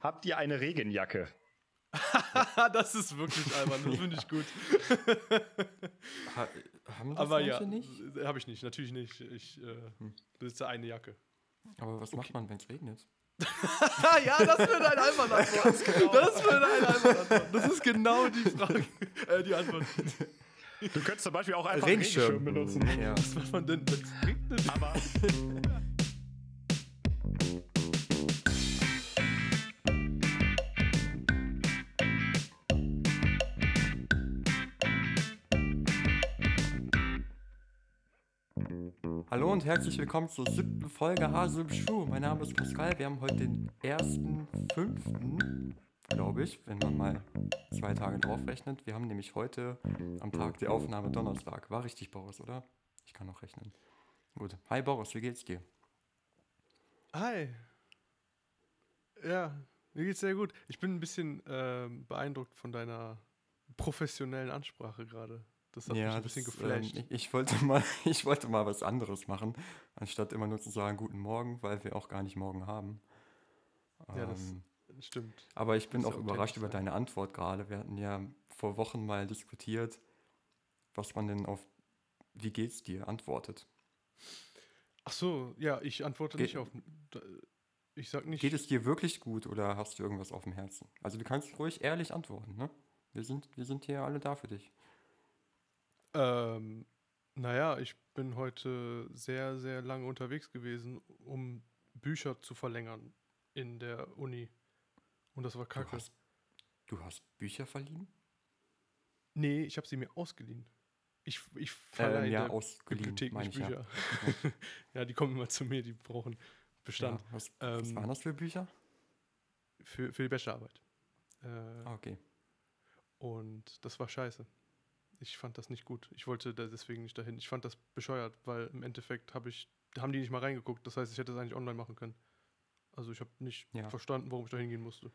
Habt ihr eine Regenjacke? das ist wirklich albern, das finde ich gut. Ha, haben das Aber ja, nicht? habe ich nicht, natürlich nicht. Ich äh, besitze eine Jacke. Aber was macht man, wenn es regnet? ja, das wird ein albern Antwort. Das wird ein albern Antwort. Das ist genau die Frage, äh, die Antwort. Du könntest zum Beispiel auch einfach Regenschirm. Regenschirm benutzen. Ja. Was macht man denn, wenn es regnet? Aber und herzlich willkommen zur siebten Folge Hase im Schuh. Mein Name ist Pascal. Wir haben heute den ersten fünften, glaube ich, wenn man mal zwei Tage drauf rechnet. Wir haben nämlich heute am Tag der Aufnahme Donnerstag. War richtig, Boris, oder? Ich kann noch rechnen. Gut. Hi Boris, wie geht's dir? Hi. Ja, mir geht's sehr gut. Ich bin ein bisschen ähm, beeindruckt von deiner professionellen Ansprache gerade. Das hat mich ein bisschen geflasht. ähm, ich, ich, wollte mal, ich wollte mal was anderes machen, anstatt immer nur zu sagen Guten Morgen, weil wir auch gar nicht morgen haben. ja, das Ähm, stimmt. Aber ich bin auch ja überrascht über deine Antwort gerade. Wir hatten ja vor Wochen mal diskutiert, was man denn auf Wie geht's dir antwortet. Ach so, ja, ich antworte Geht- nicht auf. Ich sag nicht. Geht es dir wirklich gut oder hast du irgendwas auf dem Herzen? Also du kannst ruhig ehrlich antworten, ne? Wir sind, wir sind hier alle da für dich. Ähm, naja, ich bin heute sehr, sehr lange unterwegs gewesen, um Bücher zu verlängern in der Uni. Und das war Du kacke. hast, du hast Bücher verliehen? Nee, ich habe sie mir ausgeliehen. Ich, ich verleihe Ähm, ja, der ausgeliehen, Bibliothek nicht ich, ja. Bücher. Ja. die kommen immer zu mir, die brauchen Bestand. Ja, was, was Ähm, waren das für Bücher? Für, für die Bachelorarbeit. Äh, Ah, okay. Und das war scheiße. Ich fand das nicht gut. Ich wollte da deswegen nicht dahin. Ich fand das bescheuert, weil im Endeffekt habe ich, haben die nicht mal reingeguckt. Das heißt, ich hätte es eigentlich online machen können. Also ich habe nicht Ja. verstanden, warum ich da hingehen musste.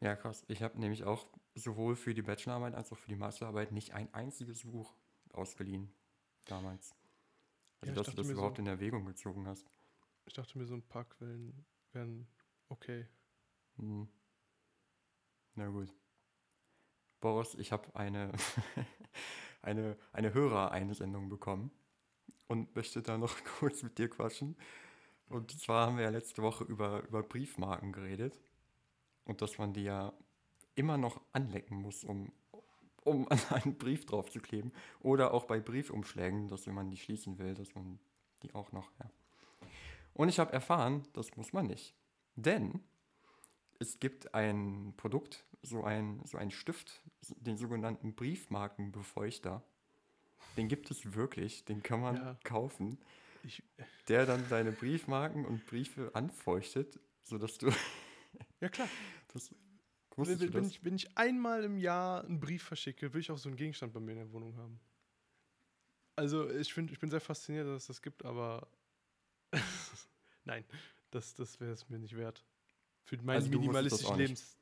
Ja, krass. Ich habe nämlich auch sowohl für die Bachelorarbeit als auch für die Masterarbeit nicht ein einziges Buch ausgeliehen damals. Also, ich dass du das mir so- überhaupt in Erwägung gezogen hast. Ich dachte mir, so ein paar Quellen wären okay. Hm. Na gut. Boris, ich habe eine, eine, eine Hörer-Einsendung bekommen und möchte da noch kurz mit dir quatschen. Und zwar haben wir ja letzte Woche über, über Briefmarken geredet und dass man die ja immer noch anlecken muss, um, um an einen Brief drauf zu kleben. Oder auch bei Briefumschlägen, dass wenn man die schließen will, dass man die auch noch, ja. Und ich habe erfahren, das muss man nicht. Denn es gibt ein Produkt, so ein, so ein Stift, den sogenannten Briefmarkenbefeuchter. Den gibt es wirklich, den kann man Ja. kaufen, Ich, der dann deine Briefmarken und Briefe anfeuchtet, sodass du ja klar. das Wenn, du wenn, das? ich, wenn ich einmal im Jahr einen Brief verschicke, will ich auch so einen Gegenstand bei mir in der Wohnung haben. Also ich, find, ich bin sehr fasziniert, dass es das gibt, aber nein, das, das wäre es mir nicht wert. Für mein Also auch Lebens...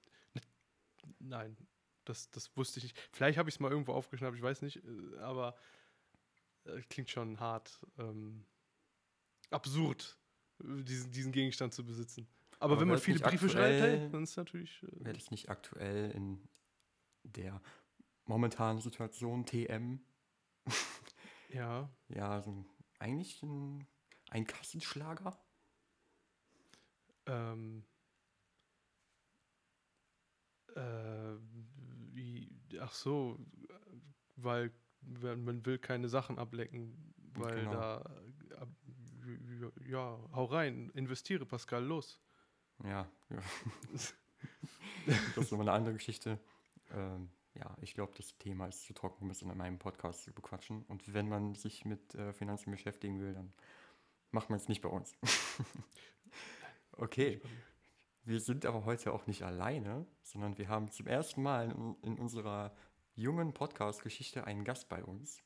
Nein, das, das wusste ich nicht. Vielleicht habe ich es mal irgendwo aufgeschnappt, ich weiß nicht, äh, aber äh, klingt schon hart ähm, absurd, diesen, diesen Gegenstand zu besitzen. Aber, Aber wenn man viele Briefe schreibt, hey, dann ist natürlich... Äh, Wäre das nicht aktuell in der momentanen Situation TM? ja, Ja, so eigentlich ein, ein Kassenschlager? Ähm, äh, ach so, weil man will keine Sachen ablecken, weil Genau. da, ja, hau rein, investiere, Pascal, los. Ja, ja. das ist nochmal eine andere Geschichte. Ähm, ja, ich glaube, das Thema ist zu trocken, um es in meinem Podcast zu bequatschen. Und wenn man sich mit äh, Finanzen beschäftigen will, dann macht man es nicht bei uns. okay, wir sind aber heute auch nicht alleine, sondern wir haben zum ersten Mal in, in unserer jungen Podcast-Geschichte einen Gast bei uns.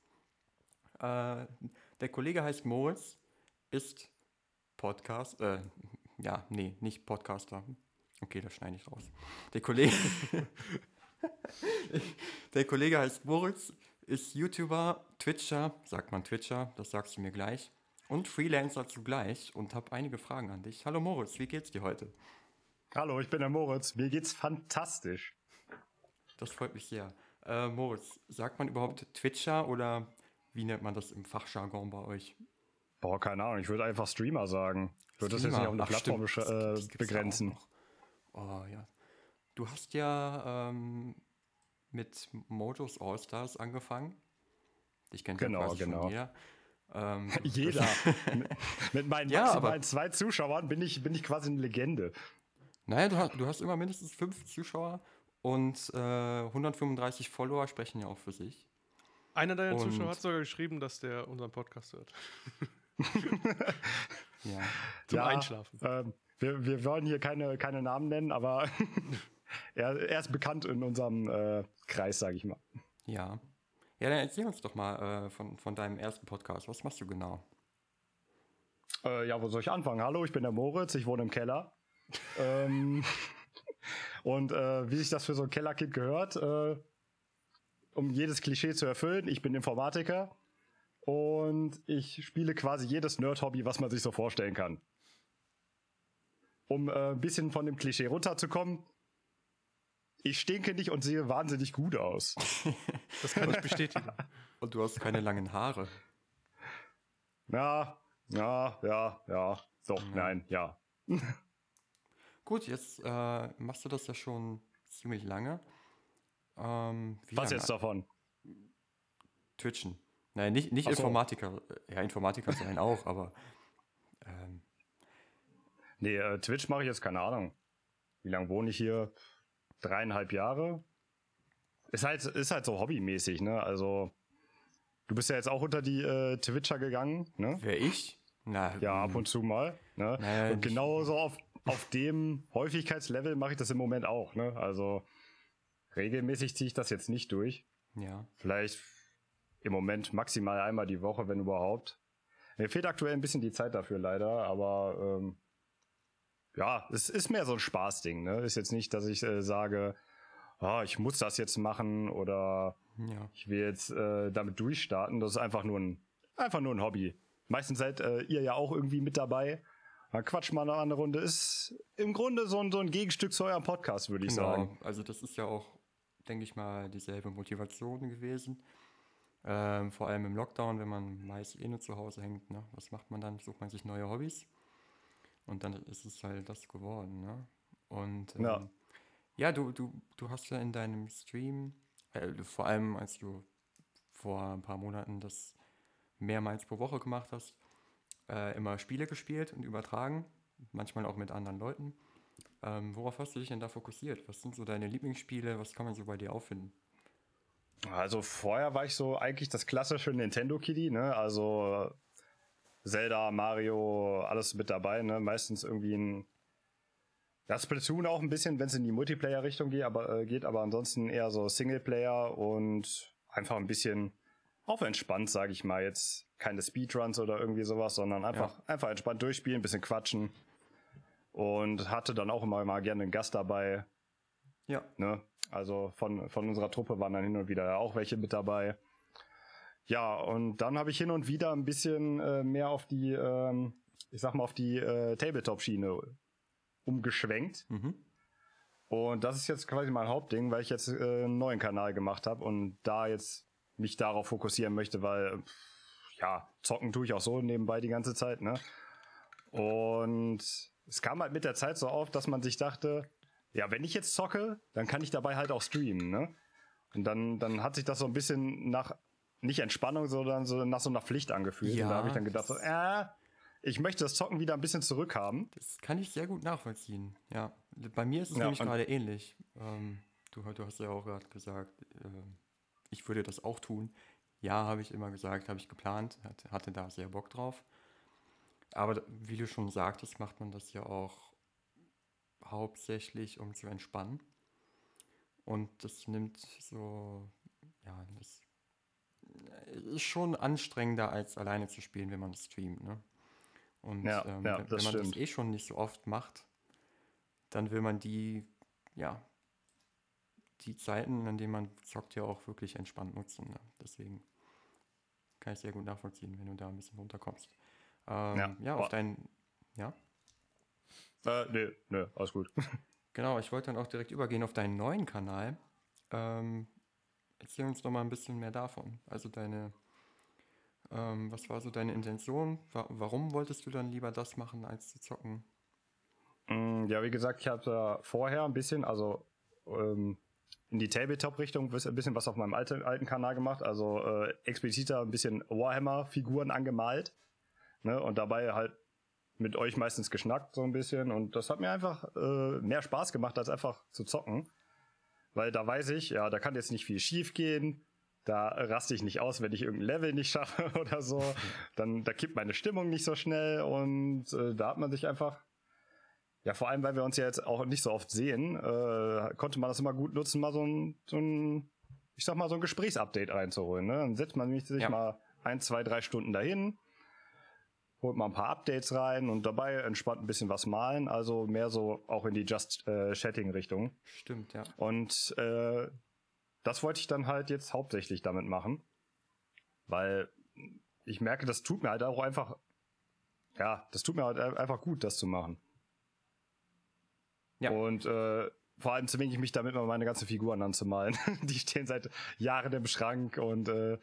Äh, der Kollege heißt Moritz, ist Podcast, äh, ja, nee, nicht Podcaster. Okay, das schneide ich raus. Der Kollege, der Kollege heißt Moritz, ist YouTuber, Twitcher, sagt man Twitcher, das sagst du mir gleich, und Freelancer zugleich und habe einige Fragen an dich. Hallo Moritz, wie geht's dir heute? Hallo, ich bin der Moritz. Mir geht's fantastisch. Das freut mich sehr. Äh, Moritz, sagt man überhaupt Twitcher oder wie nennt man das im Fachjargon bei euch? Boah, keine Ahnung. Ich würde einfach Streamer sagen. Ich würde das jetzt nicht auf eine Ach, Plattform stimmt. äh, begrenzen. Oh ja. Du hast ja ähm, mit Mojos All-Stars angefangen. Ich kenne Genau, quasi genau. jeder. Ähm, Jeder. Mit meinen Ja, maximalen aber- zwei Zuschauern bin ich, bin ich quasi eine Legende. Naja, du hast, du hast immer mindestens fünf Zuschauer und äh, 135 Follower sprechen ja auch für sich. Einer deiner Und- Zuschauer hat sogar geschrieben, dass der unseren Podcast hört. Ja. Zum Ja, Einschlafen. Ähm, wir, wir wollen hier keine, keine Namen nennen, aber er, er ist bekannt in unserem äh, Kreis, sage ich mal. Ja. Ja, dann erzähl uns doch mal äh, von, von deinem ersten Podcast. Was machst du genau? Äh, ja, wo soll ich anfangen? Hallo, ich bin der Moritz, ich wohne im Keller. Ähm, und äh, wie sich das für so ein Kellerkind gehört, äh, um jedes Klischee zu erfüllen, ich bin Informatiker und ich spiele quasi jedes Nerd-Hobby, was man sich so vorstellen kann. Um äh, ein bisschen von dem Klischee runterzukommen, ich stinke nicht und sehe wahnsinnig gut aus. Das kann ich bestätigen. Und du hast keine langen Haare. Ja, ja, ja, ja. So, nein, ja. Gut, jetzt äh, machst du das ja schon ziemlich lange. Ähm, Was lange? jetzt davon? Twitchen. Nein, nicht, nicht so. Informatiker. Ja, Informatiker sein auch, aber ähm, Nee, äh, Twitch mache ich jetzt keine Ahnung. Wie lange wohne ich hier? Dreieinhalb Jahre? Ist halt, ist halt so hobbymäßig, ne? Also, du bist ja jetzt auch unter die äh, Twitcher gegangen, ne? wer ich? Na, Ja, ab hm, und zu mal. Ne? Naja, und genauso auf, auf dem Häufigkeitslevel mache ich das im Moment auch, ne? Also, regelmäßig ziehe ich das jetzt nicht durch. Ja. Vielleicht im Moment maximal einmal die Woche, wenn überhaupt. Mir fehlt aktuell ein bisschen die Zeit dafür leider, aber ähm, ja, es ist mehr so ein Spaßding. Ne? Ist jetzt nicht, dass ich äh, sage, ah, ich muss das jetzt machen oder Ja. ich will jetzt äh, damit durchstarten. Das ist einfach nur ein, einfach nur ein Hobby. Meistens seid äh, ihr ja auch irgendwie mit dabei. Quatsch mal noch eine Runde. Ist im Grunde so ein, so ein Gegenstück zu eurem Podcast, würde ich sagen. Genau. Also das ist ja auch, denke ich mal, dieselbe Motivation gewesen. Ähm, vor allem im Lockdown, wenn man meist eh nur zu Hause hängt. Ne? Was macht man dann? Sucht man sich neue Hobbys. Und dann ist es halt das geworden. Ne? Und ähm, Ja. ja, du, du, du hast ja in deinem Stream, äh, vor allem als du vor ein paar Monaten das mehrmals pro Woche gemacht hast, äh, immer Spiele gespielt und übertragen, manchmal auch mit anderen Leuten. Ähm, worauf hast du dich denn da fokussiert? Was sind so deine Lieblingsspiele? Was kann man so bei dir auffinden? Also vorher war ich so eigentlich das klassische Nintendo Kiddie, ne? Also Zelda, Mario, alles mit dabei, ne? Meistens irgendwie ein das Splatoon auch ein bisschen, wenn es in die Multiplayer-Richtung geht, aber äh, geht, aber ansonsten eher so Singleplayer und einfach ein bisschen auf entspannt, sage ich mal. Jetzt keine Speedruns oder irgendwie sowas, sondern einfach, einfach entspannt durchspielen, ein bisschen quatschen. Und hatte dann auch immer mal gerne einen Gast dabei, Ja, Ne? Also von, von unserer Truppe waren dann hin und wieder auch welche mit dabei. Ja, und dann habe ich hin und wieder ein bisschen äh, mehr auf die, ähm, ich sag mal, auf die äh, Tabletop-Schiene umgeschwenkt. mhm. Und das ist jetzt quasi mein Hauptding, weil ich jetzt äh, einen neuen Kanal gemacht habe und da jetzt mich darauf fokussieren möchte, weil pff, ja, zocken tue ich auch so nebenbei die ganze Zeit, ne? Und es kam halt mit der Zeit so auf, dass man sich dachte, ja, wenn ich jetzt zocke, dann kann ich dabei halt auch streamen, ne? Und dann, dann hat sich das so ein bisschen nach, nicht Entspannung, sondern so nach so einer Pflicht angefühlt. Ja, und da habe ich dann gedacht, so, äh, ich möchte das Zocken wieder ein bisschen zurückhaben. das kann ich sehr gut nachvollziehen. Ja, bei mir ist es Ja, nämlich gerade ähnlich. Ähm, du, du hast ja auch gerade gesagt, ähm, ich würde das auch tun. Ja, habe ich immer gesagt, habe ich geplant, hatte, da sehr Bock drauf. Aber wie du schon sagtest, macht man das ja auch hauptsächlich, um zu entspannen. Und das nimmt so, ja, das ist schon anstrengender als alleine zu spielen, wenn man streamt, ne? Und Ja, ähm, ja, wenn, das wenn man das stimmt. eh schon nicht so oft macht, dann will man die, ja, die Zeiten, an denen man zockt, ja auch wirklich entspannt nutzen. Ne? Deswegen kann ich sehr gut nachvollziehen, wenn du da ein bisschen runterkommst. Ähm, ja, Ja, auf boah. dein, ja, Äh, nö, nö, alles gut. Genau, ich wollte dann auch direkt übergehen auf deinen neuen Kanal. Ähm, erzähl uns doch mal ein bisschen mehr davon. Also deine, ähm, was war so deine Intention? Wa warum wolltest du dann lieber das machen, als zu zocken? Mm, Ja, wie gesagt, ich habe da vorher ein bisschen, also ähm, in die Tabletop-Richtung ein bisschen was auf meinem alten, alten Kanal gemacht, also äh, expliziter ein bisschen Warhammer-Figuren angemalt. Ne? Und dabei halt mit euch meistens geschnackt so ein bisschen. Und das hat mir einfach äh, mehr Spaß gemacht, als einfach zu zocken. Weil da weiß ich, ja, da kann jetzt nicht viel schief gehen. Da raste ich nicht aus, wenn ich irgendein Level nicht schaffe oder so. Dann da kippt meine Stimmung nicht so schnell und äh, da hat man sich einfach ja, vor allem, weil wir uns ja jetzt auch nicht so oft sehen, äh, konnte man das immer gut nutzen, mal so ein, so ein ich sag mal, so ein Gesprächsupdate reinzuholen. Ne? Dann setzt man sich Ja. mal ein, zwei, drei Stunden dahin, holt mal ein paar Updates rein und dabei entspannt ein bisschen was malen. Also mehr so auch in die Just-Chatting-Richtung. Stimmt, ja. Und äh, das wollte ich dann halt jetzt hauptsächlich damit machen. Weil ich merke, das tut mir halt auch einfach, ja, das tut mir halt einfach gut, das zu machen. Ja. Und äh, vor allem zwinge ich mich damit mal meine ganzen Figuren anzumalen. Die stehen seit Jahren im Schrank und äh,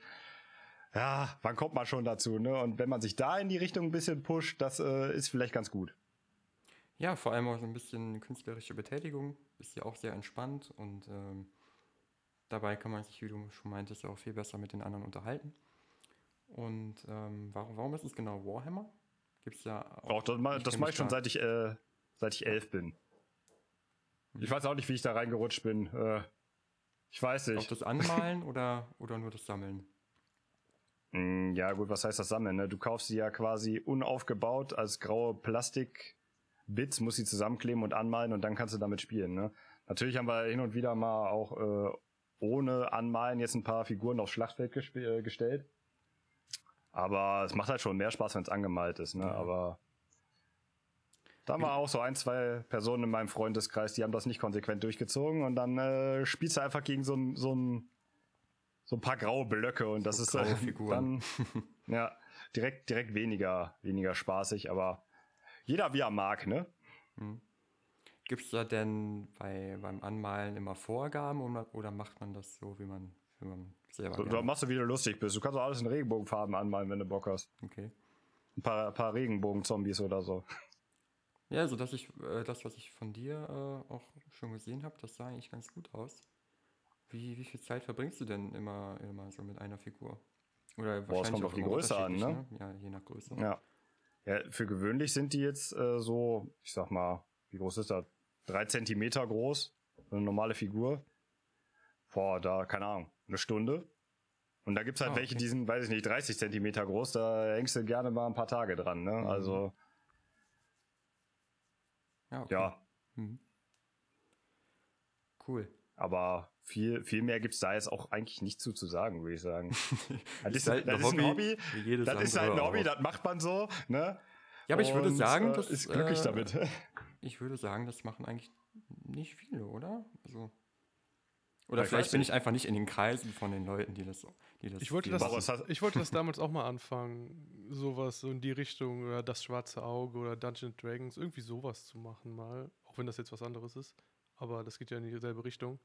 ja, wann kommt man schon dazu, ne? Und wenn man sich da in die Richtung ein bisschen pusht, das äh, ist vielleicht ganz gut. Ja, vor allem auch so ein bisschen künstlerische Betätigung. Ist ja auch sehr entspannt und ähm, dabei kann man sich, wie du schon meintest, auch viel besser mit den anderen unterhalten. Und ähm, warum, warum ist es genau Warhammer? Gibt es ja Auch das, ich das kenn mache ich schon seit ich, äh, seit ich elf bin. Ich weiß auch nicht, wie ich da reingerutscht bin. Äh, ich weiß Auch nicht. das Anmalen oder, oder nur das Sammeln? Mm, Ja, gut, was heißt das Sammeln? Ne? Du kaufst sie ja quasi unaufgebaut als graue Plastikbits, musst sie zusammenkleben und anmalen und dann kannst du damit spielen. Ne? Natürlich haben wir hin und wieder mal auch äh, ohne Anmalen jetzt ein paar Figuren aufs Schlachtfeld äh, gestellt. Aber es macht halt schon mehr Spaß, wenn es angemalt ist. Ne? Ja. Aber da haben wir auch so ein, zwei Personen in meinem Freundeskreis, die haben das nicht konsequent durchgezogen und dann äh, spielst du einfach gegen so ein, so ein so ein paar graue Blöcke und das So ist äh, dann ja direkt direkt weniger weniger spaßig, aber jeder wie er mag, ne? Gibt es da denn bei, beim Anmalen immer Vorgaben oder, macht man das so, wie man, wie man selber So, da gerne- machst du, wie du lustig bist. Du kannst auch alles in Regenbogenfarben anmalen, wenn du Bock hast. Okay. Ein paar, paar Regenbogen-Zombies oder so. Ja, also dass ich äh, das, was ich von dir äh, auch schon gesehen habe, das sah eigentlich ganz gut aus. Wie, wie viel Zeit verbringst du denn immer, immer so mit einer Figur? Oder Boah, es kommt auf die Größe an, unterschiedlich, ne? Ja, je nach Größe. Ja. ja. Für gewöhnlich sind die jetzt äh, so, ich sag mal, wie groß ist das? Drei Zentimeter groß. Eine normale Figur. Boah, da, keine Ahnung, eine Stunde. Und da gibt's halt Ah, welche, okay. die sind, weiß ich nicht, 30 Zentimeter groß. Da hängst du gerne mal ein paar Tage dran, ne? Mhm. Also, Ja, okay. ja. Mhm. Cool. Aber viel, viel mehr gibt's da jetzt auch eigentlich nicht zu, zu sagen, würde ich sagen. Das Ist halt ein das ist ein Hobby, Das ist halt ein Hobby, das macht man so, ne? Ja, aber ich würde Und, sagen, äh, das ist glücklich äh, damit. Ich würde sagen, das machen eigentlich nicht viele, oder? Also, oder Ich vielleicht bin ich einfach nicht in den Kreisen von den Leuten, die das, die das Ich wollte, das, machen. ich wollte das damals auch mal anfangen, sowas so in die Richtung, oder das schwarze Auge oder Dungeons Dragons, irgendwie sowas zu machen mal, auch wenn das jetzt was anderes ist, aber das geht ja in dieselbe Richtung.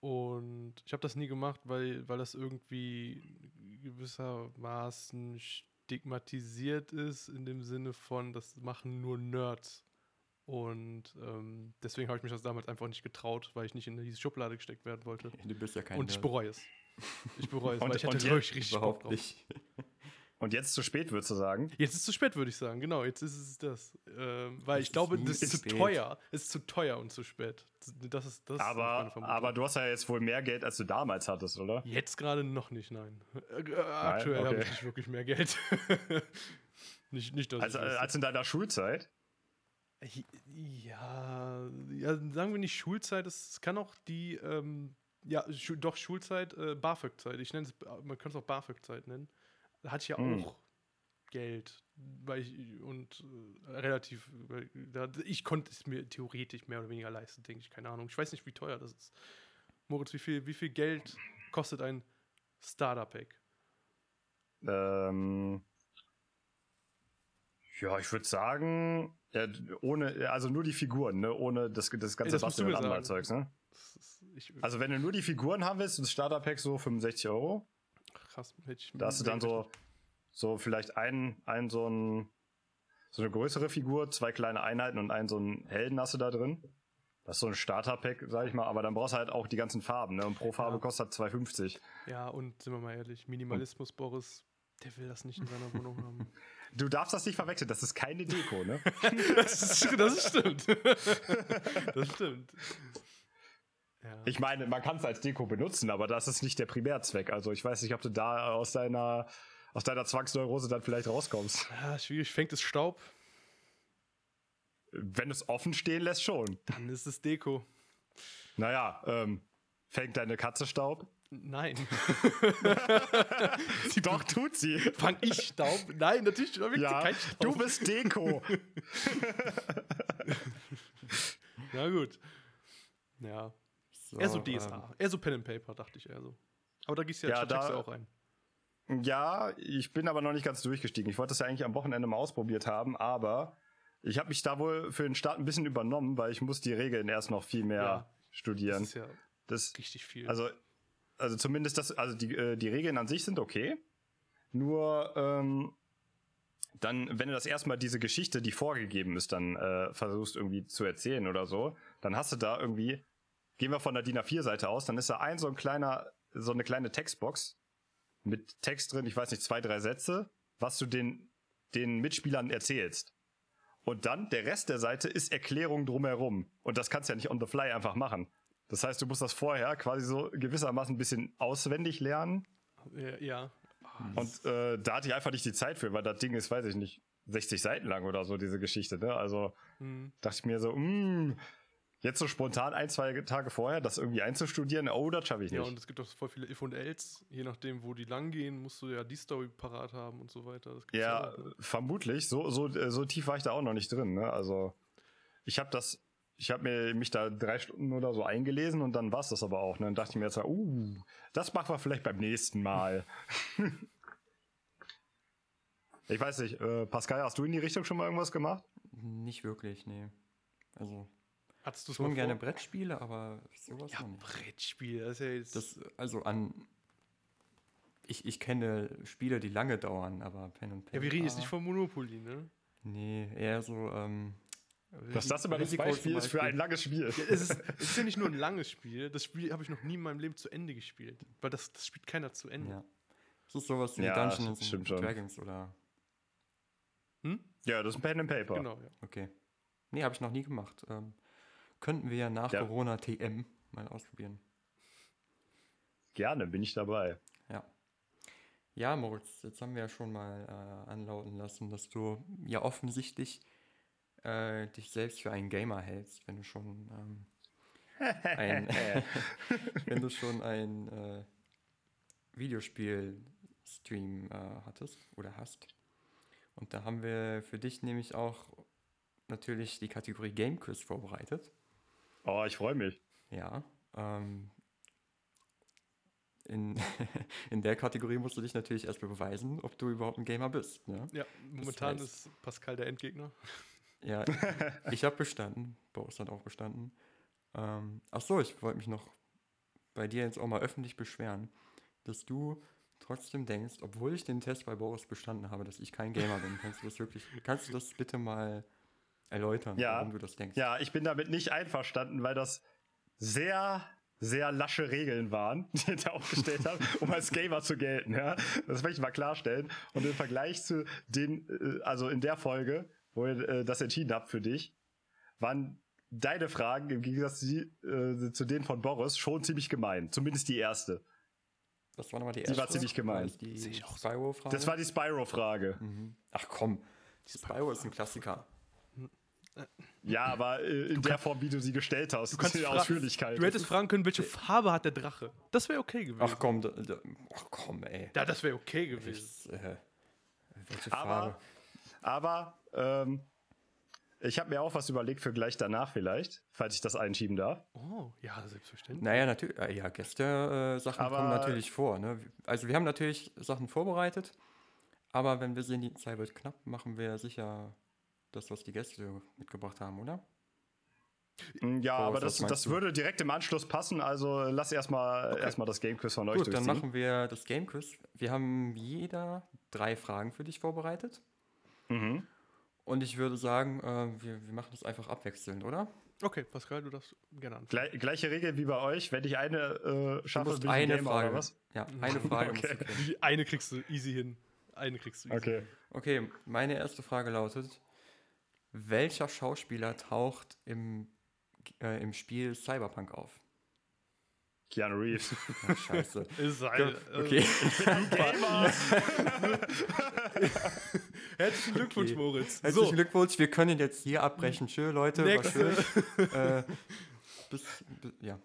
Und ich habe das nie gemacht, weil, weil das irgendwie gewissermaßen stigmatisiert ist, in dem Sinne von, das machen nur Nerds. Und ähm, deswegen habe ich mich das damals einfach nicht getraut, weil ich nicht in diese Schublade gesteckt werden wollte. Du bist ja kein Und ich bereue es. Ich bereue es, Und- weil ich hatte wirklich richtig Bock Überhaupt drauf. nicht. Und jetzt zu spät, würdest du sagen? Jetzt ist es zu spät, würde ich sagen. Genau, jetzt ist es das. Ähm, weil ich glaube, ist das ist zu spät. teuer. Es ist zu teuer und zu spät. Das ist das. ist Aber, Vermutung. aber du hast ja jetzt wohl mehr Geld, als du damals hattest, oder? Jetzt gerade noch nicht, nein. Äh, äh, aktuell okay. habe ich nicht wirklich mehr Geld. nicht, nicht, dass Also, ich äh, als in deiner Schulzeit? Ja, ja, sagen wir nicht Schulzeit, es kann auch die, ähm, ja, Schu doch Schulzeit, äh, BAföG-Zeit. Ich nenne es, man kann es auch BAföG-Zeit nennen. Da hatte ich ja Hm. auch Geld, weil ich, und äh, relativ, da, ich konnte es mir theoretisch mehr oder weniger leisten, denke ich, keine Ahnung. Ich weiß nicht, wie teuer das ist. Moritz, wie viel, wie viel Geld kostet ein Starter-Pack? Ähm, Ja, ich würde sagen, ja, ohne, also nur die Figuren, ne? ohne das, das ganze mir und sagen. Anmalzeugs, ne? Das ist, ich, Also wenn du nur die Figuren haben willst, das Starterpack so 65 Euro. krass, hätte ich Da hast du dann so, so vielleicht einen, einen so ein, so eine größere Figur, zwei kleine Einheiten und einen so einen Helden hast du da drin. Das ist so ein Starterpack, sag ich mal, aber dann brauchst du halt auch die ganzen Farben, ne? Und pro Farbe Ja. kostet 2,50. Ja, und sind wir mal ehrlich, Minimalismus, Boris, der will das nicht in seiner Wohnung haben. Du darfst das nicht verwechseln, das ist keine Deko, ne? das, ist, das stimmt. das stimmt. Ja. Ich meine, man kann es als Deko benutzen, aber das ist nicht der Primärzweck. Also ich weiß nicht, ob du da aus deiner, aus deiner Zwangsneurose dann vielleicht rauskommst. ja, schwierig. Fängt es Staub, Wenn du es offen stehen lässt, schon. dann ist es Deko. Naja, ähm, fängt deine Katze Staub? Nein. Doch, tut sie. Fang ich Staub? Nein, natürlich sie Ja, kein Staub. du bist Deko. Ja, gut. Ja. So, Eher so ähm, DSA. Eher so Pen and Paper, dachte ich eher so. Aber da gehst du ja, Ja, da- auch ein. Ja, ich bin aber noch nicht ganz durchgestiegen. Ich wollte das ja eigentlich am Wochenende mal ausprobiert haben, aber ich habe mich da wohl für den Start ein bisschen übernommen, weil ich muss die Regeln erst noch viel mehr Ja. Das studieren. ist ja Das, richtig viel. also, also zumindest das, also die, äh, die Regeln an sich sind okay. Nur ähm, dann, wenn du das erstmal diese Geschichte, die vorgegeben ist, dann äh, versuchst irgendwie zu erzählen oder so, dann hast du da irgendwie, gehen wir von der DIN A4-Seite aus, dann ist da ein so ein kleiner, so eine kleine Textbox mit Text drin, ich weiß nicht, zwei, drei Sätze, was du den, den Mitspielern erzählst. Und dann, der Rest der Seite ist Erklärung drumherum. Und das kannst du ja nicht on the fly einfach machen. Das heißt, du musst das vorher quasi so gewissermaßen ein bisschen auswendig lernen. ja. ja. Und äh, da hatte ich einfach nicht die Zeit für, weil das Ding ist, weiß ich nicht, 60 Seiten lang oder so, diese Geschichte. Ne? Also Hm. dachte ich mir so, mh, jetzt so spontan ein, zwei Tage vorher, das irgendwie einzustudieren, oh, das schaffe ich Ja, nicht. und es gibt auch voll viele If und Else. Je nachdem, wo die lang gehen, musst du ja die Story parat haben und so weiter. Ja, auch, ne? vermutlich. So, so, äh, so tief war ich da auch noch nicht drin. Ne? Also ich habe das, ich habe mir mich da drei Stunden oder so eingelesen und dann war's das aber auch. Ne? Dann dachte ich mir jetzt, uh, das machen wir vielleicht beim nächsten Mal. ich weiß nicht, äh, Pascal, hast du in die Richtung schon mal irgendwas gemacht? Nicht wirklich, nee. Also Hattest du es schon mal gerne vor? Brettspiele, aber sowas Ja, noch nicht. Brettspiel. Das ist ja jetzt. Das, also an. Ich, ich kenne Spiele, die lange dauern, aber Pen und Paper. ja, wir reden jetzt nicht von Monopoly, ne? Nee, eher so. Ähm, Was das immer das Risiko Beispiel ist für ein langes Spiel. Ja, es, ist, es ist ja nicht nur ein langes Spiel. Das Spiel habe ich noch nie in meinem Leben zu Ende gespielt. Weil das, das spielt keiner zu Ende. Ja. Es ist sowas wie Ja, Dungeons and schon. Dragons oder. Hm? Ja, das ist ein Pen and Paper. Genau, ja. Okay. Nee, habe ich noch nie gemacht. Ähm, könnten wir ja nach Ja. Corona TM mal ausprobieren. Gerne, bin ich dabei. Ja. Ja, Moritz, jetzt haben wir ja schon mal äh, anlauten lassen, dass du ja offensichtlich äh, dich selbst für einen Gamer hältst, wenn du schon ähm, ein, wenn du schon ein äh, Videospiel-Stream äh, hattest oder hast. Und da haben wir für dich nämlich auch natürlich die Kategorie Game Quiz vorbereitet. Oh, ich freue mich. Ja. Ähm, in, in der Kategorie musst du dich natürlich erstmal beweisen, ob du überhaupt ein Gamer bist. Ne? Ja, momentan heißt- ist Pascal der Endgegner. Ja, ich habe bestanden. Boris hat auch bestanden. Ähm, ach so, ich wollte mich noch bei dir jetzt auch mal öffentlich beschweren, dass du trotzdem denkst, obwohl ich den Test bei Boris bestanden habe, dass ich kein Gamer bin. Kannst du das wirklich, kannst du das bitte mal erläutern, Ja. warum du das denkst? Ja, ich bin damit nicht einverstanden, weil das sehr, sehr lasche Regeln waren, die ich da aufgestellt habe, um als Gamer zu gelten. Ja? Das möchte ich mal klarstellen. Und im Vergleich zu den, äh, also in der Folge, wo ihr äh, das entschieden habt für dich, waren deine Fragen im Gegensatz zu, die, äh, zu denen von Boris schon ziemlich gemein. Zumindest die erste. Das war nochmal die Die erste. war ziemlich gemein. Das Die ich Spyro-Frage? Das war die Spyro-Frage. Mhm. Ach komm, die Spyro ist ein Klassiker. Ja, aber äh, in der Form, wie du sie gestellt hast, kannst in der fra- Ausführlichkeit. Du hättest fragen können, welche Farbe hat der Drache? Das wäre okay gewesen. Ach komm, da, da, ach komm, ey. ja, das wäre okay gewesen. Das, äh, welche Aber, Farbe? aber ähm, ich habe mir auch was überlegt für gleich danach vielleicht, falls ich das einschieben darf. Oh, ja, selbstverständlich. Naja, natürlich, äh, ja, Gäste-Sachen Aber- kommen natürlich vor. Ne? Also wir haben natürlich Sachen vorbereitet, Aber wenn wir sehen, die Zeit wird knapp, machen wir sicher das, was die Gäste mitgebracht haben, oder? Mm, Ja, Boris, aber das, das du? würde direkt im Anschluss passen. Also lass erstmal Okay. erstmal das Game Quiz von euch Gut, dann machen wir das Game Quiz. Wir haben jeder drei Fragen für dich vorbereitet. Mhm. Und ich würde sagen, äh, wir, wir machen das einfach abwechselnd, oder? Okay, Pascal, du darfst gerne anfangen. Gle gleiche Regel wie bei euch. Wenn ich eine äh, Du schaffe, musst bin eine Gamer, Frage. oder was? Ja, eine Frage musst du Okay. Die eine kriegst du easy hin. Eine kriegst du easy Okay. hin. Okay, meine erste Frage lautet: Welcher Schauspieler taucht im, äh, im Spiel Cyberpunk auf? Keanu Reeves. Ach, scheiße. Ist halt, äh, Okay. Gamer. Herzlichen Glückwunsch, Okay. Moritz. Herzlichen Glückwunsch, wir können jetzt hier abbrechen. Tschö, Leute, war Nächste. schön. äh, bis, bis, ja,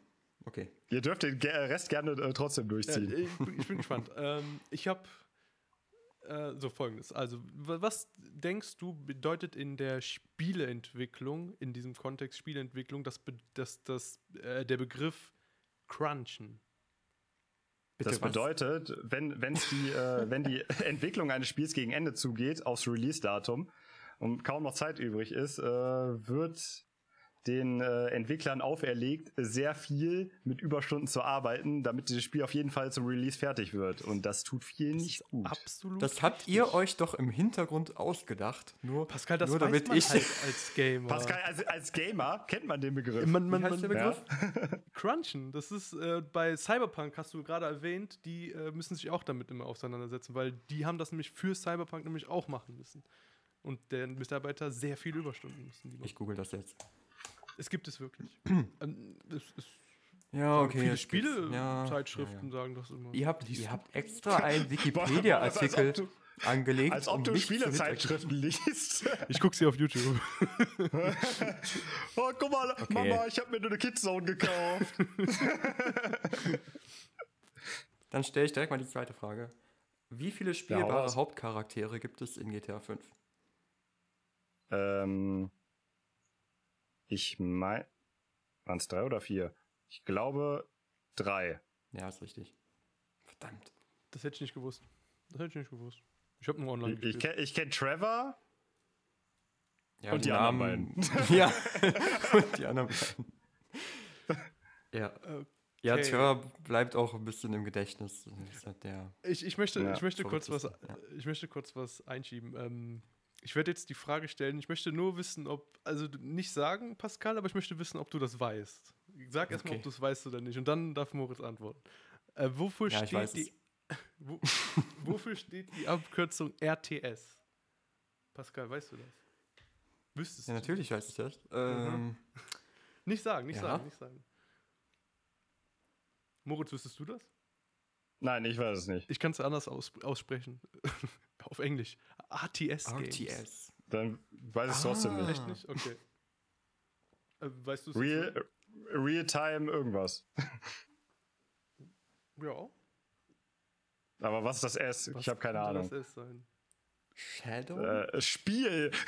okay. Ihr dürft den Rest gerne äh, trotzdem durchziehen. ich, bin- ich bin gespannt. Ähm, ich habe äh, so folgendes. Also, wa- was denkst du, bedeutet in der Spieleentwicklung, in diesem Kontext Spieleentwicklung, das, be- das, das, äh, der Begriff Crunchen? Bitte das was? bedeutet, wenn, wenn's die, äh, wenn die Entwicklung eines Spiels gegen Ende zugeht, aufs Release-Datum und kaum noch Zeit übrig ist, äh, wird den äh, Entwicklern auferlegt, sehr viel mit Überstunden zu arbeiten, damit dieses Spiel auf jeden Fall zum Release fertig wird. Und das tut vielen nicht gut. Absolut. Das habt richtig. ihr euch doch im Hintergrund ausgedacht. Nur, Pascal, das nur weiß damit man ich. halt als Gamer. Pascal, als, als Gamer kennt man den Begriff. man, man, Wie heißt der man, Begriff? Crunchen, das ist äh, bei Cyberpunk, hast du gerade erwähnt, die äh, müssen sich auch damit immer auseinandersetzen, weil die haben das nämlich für Cyberpunk nämlich auch machen müssen. Und der Mitarbeiter sehr viele Überstunden müssen die machen. Ich google das jetzt. Es gibt es wirklich. ähm, es, es, Ja, okay. viele geht's. Ja, Spiele-Zeitschriften ja, sagen das immer. ja. Ihr habt, ihr habt extra einen Wikipedia-Artikel angelegt. Als ob um du Spielezeitschriften liest. Ich gucke sie auf YouTube. oh, guck mal, Okay. Mama, ich habe mir nur eine Kidzone gekauft. Dann stelle ich direkt mal die zweite Frage. Wie viele spielbare. Hauptcharaktere gibt es in GTA 5? ähm, ich mein, waren es drei oder vier? Ich glaube drei. Ja, ist richtig. Verdammt. Das hätte ich nicht gewusst. Das hätte ich nicht gewusst. Ich habe nur online Ich, ich gespielt. kenne ich kenn Trevor. Ja, Und die anderen ja, und die anderen beiden. Ja. Ja, Okay. Trevor bleibt auch ein bisschen im Gedächtnis. Halt. Ich, ich möchte, Ja, ich, möchte kurz was, ja. ich möchte kurz was einschieben. Ähm, ich werde jetzt die Frage stellen, ich möchte nur wissen, ob, also nicht sagen, Pascal, aber ich möchte wissen, ob du das weißt. Sag erstmal, Okay. ob du es weißt oder nicht. Und dann darf Moritz antworten. Äh, wofür, Ja, ich steht weiß die, wo, wofür steht die Abkürzung RTS? Pascal, weißt du das? Wüsstest Ja, du? natürlich weiß ich das. Ähm, Nicht sagen, nicht Ja. sagen, nicht sagen. Moritz, wüsstest du das? Nein, ich weiß es nicht. Ich kann es anders aus, aussprechen. Auf Englisch. RTS Games. RTS. Dann weiß ich es trotzdem Ah. nicht. Echt nicht? Okay. Äh, weißt du es? Real, Real-Time irgendwas. Ja. Aber was ist das S? Was ich habe keine Ahnung. Das S sein? Shadow? Äh, Spiel.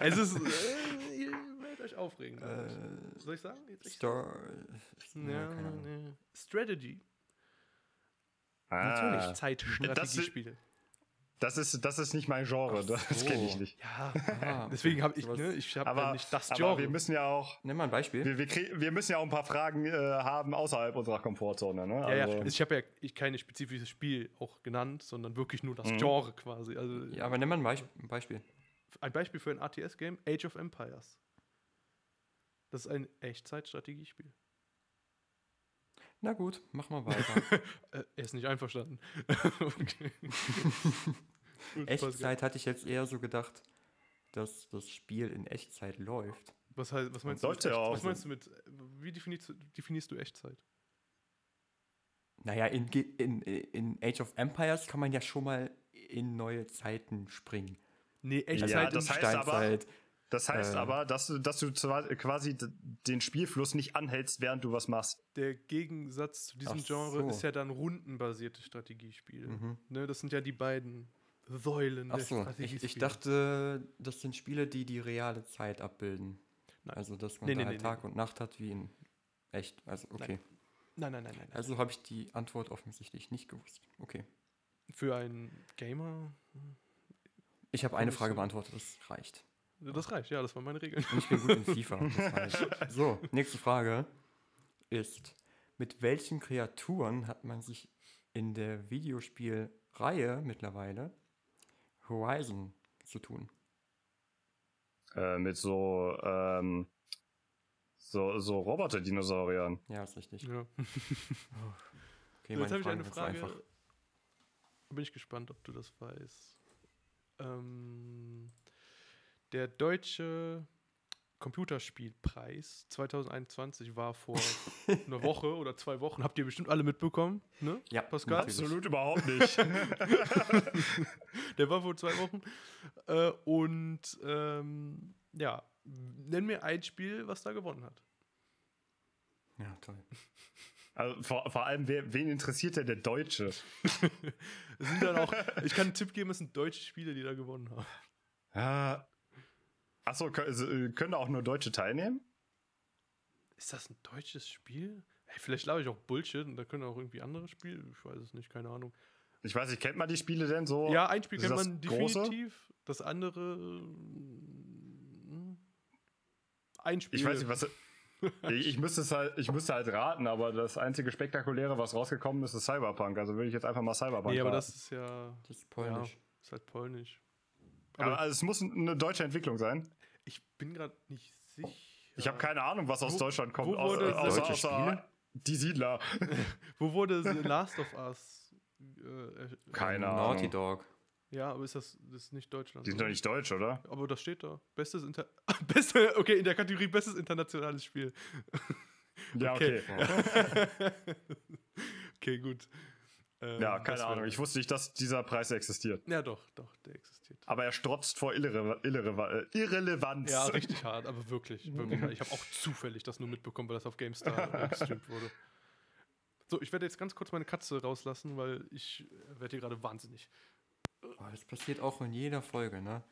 Es ist. Äh, ihr werdet euch aufregen. Äh, Soll ich sagen? Jetzt? Star. Ja, nee. Strategy. Ah, Natürlich. Zeitstrategiespiel. Das ist, das ist nicht mein Genre. Ach Das so. kenne ich nicht. Ja, Ah, deswegen habe ich, ne, ich habe Aber, ja nicht das aber Genre. wir müssen ja auch. Nimm mal ein Beispiel. Wir, wir, krieg- wir müssen ja auch ein paar Fragen äh, haben außerhalb unserer Komfortzone. Ne? ja, ja. Also- Ich habe ja ich kein spezifisches Spiel auch genannt, sondern wirklich nur das Mhm. Genre quasi. Also Ja, aber nimm mal ein Beisp- ein Beispiel. ein Beispiel für ein RTS-Game: Age of Empires. Das ist ein Echtzeitstrategiespiel. Na gut, mach mal weiter. Äh, er ist nicht einverstanden. okay. Echtzeit hatte ich jetzt eher so gedacht, dass das Spiel in Echtzeit läuft. Was, heißt, was meinst Läuft du mit ja Was meinst du mit. Wie definierst du, definierst du Echtzeit? Naja, in, in, in Age of Empires kann man ja schon mal in neue Zeiten springen. Nee, Echtzeit Ja, das heißt aber- Steinzeit. Das heißt Äh. aber, dass du, dass du quasi den Spielfluss nicht anhältst, während du was machst. der Gegensatz zu diesem Ach Genre so. ist ja dann rundenbasierte Strategiespiele. Mhm. Ne, das sind ja die beiden Säulen Achso, ich, ich dachte, das sind Spiele, die die reale Zeit abbilden. Nein. Also, dass man Nee, da nee, halt nee, Tag und Nacht hat wie in echt. Also, okay. Nein, nein, nein, nein. nein. Also habe ich die Antwort offensichtlich nicht gewusst. Okay. Für einen Gamer, Ich habe eine Frage beantwortet, das reicht. das reicht, ja, das waren meine Regeln. Und ich bin gut in FIFA. So, nächste Frage ist, mit welchen Kreaturen hat man sich in der Videospielreihe mittlerweile Horizon zu tun? Äh, mit so, ähm, so, so Roboter-Dinosauriern. Ja, ist richtig. Ja. Okay, Jetzt habe ich eine Frage. einfach. Bin ich gespannt, ob du das weißt. Ähm, der deutsche Computerspielpreis 2021 war vor einer Woche oder zwei Wochen. Habt ihr bestimmt alle mitbekommen, ne? Ja, Pascal? natürlich. Absolut überhaupt nicht. Der war vor zwei Wochen. Äh, und ähm, ja, nenn mir ein Spiel, was da gewonnen hat. Ja, toll. Also vor, vor allem, wer, wen interessiert denn der Deutsche? Sind dann auch, ich kann einen Tipp geben, es sind deutsche Spiele, die da gewonnen haben. Ja. Achso, können, können da auch nur Deutsche teilnehmen? Ist das ein deutsches Spiel? Hey, vielleicht glaube ich auch Bullshit und da können auch irgendwie andere Spiele. Ich weiß es nicht, keine Ahnung. Ich weiß nicht, kennt man die Spiele denn so? Ja, ein Spiel kennt man große? definitiv. Das andere. mm, Ein Spiel. Ich weiß nicht, was. ich, ich, müsste es halt, ich müsste halt raten, aber das einzige Spektakuläre, was rausgekommen ist, ist Cyberpunk. Also würde ich jetzt einfach mal Cyberpunk Nee, aber raten. das ist ja. Das ist polnisch. Ja, ist halt polnisch. Aber Aber also es muss eine deutsche Entwicklung sein. ich bin gerade nicht sicher. Ich habe keine Ahnung, was aus Wo- Deutschland kommt. wo Aus, wurde äh, außer, Deutsche außer Spiele? die Siedler. Wo wurde The Last of Us? Äh, äh, Keine Ähm, Ahnung. Naughty Dog. Ja, aber ist das, das ist nicht Deutschland? Die sind oder? doch nicht deutsch, oder? Aber das steht da. Bestes Inter Beste, okay, in der Kategorie bestes internationales Spiel. Ja, Okay. okay. Okay, gut. Ähm, Ja, keine Ahnung. Ich wusste nicht, dass dieser Preis existiert. Ja, doch, doch, der existiert. Aber er strotzt vor Irre Irre äh, Irrelevanz. Ja, richtig hart, aber wirklich, wirklich hart. Ich habe auch zufällig das nur mitbekommen, weil das auf GameStar gestreamt wurde. So, ich werde jetzt ganz kurz meine Katze rauslassen, weil ich werde hier gerade wahnsinnig. Oh, das passiert auch in jeder Folge, ne?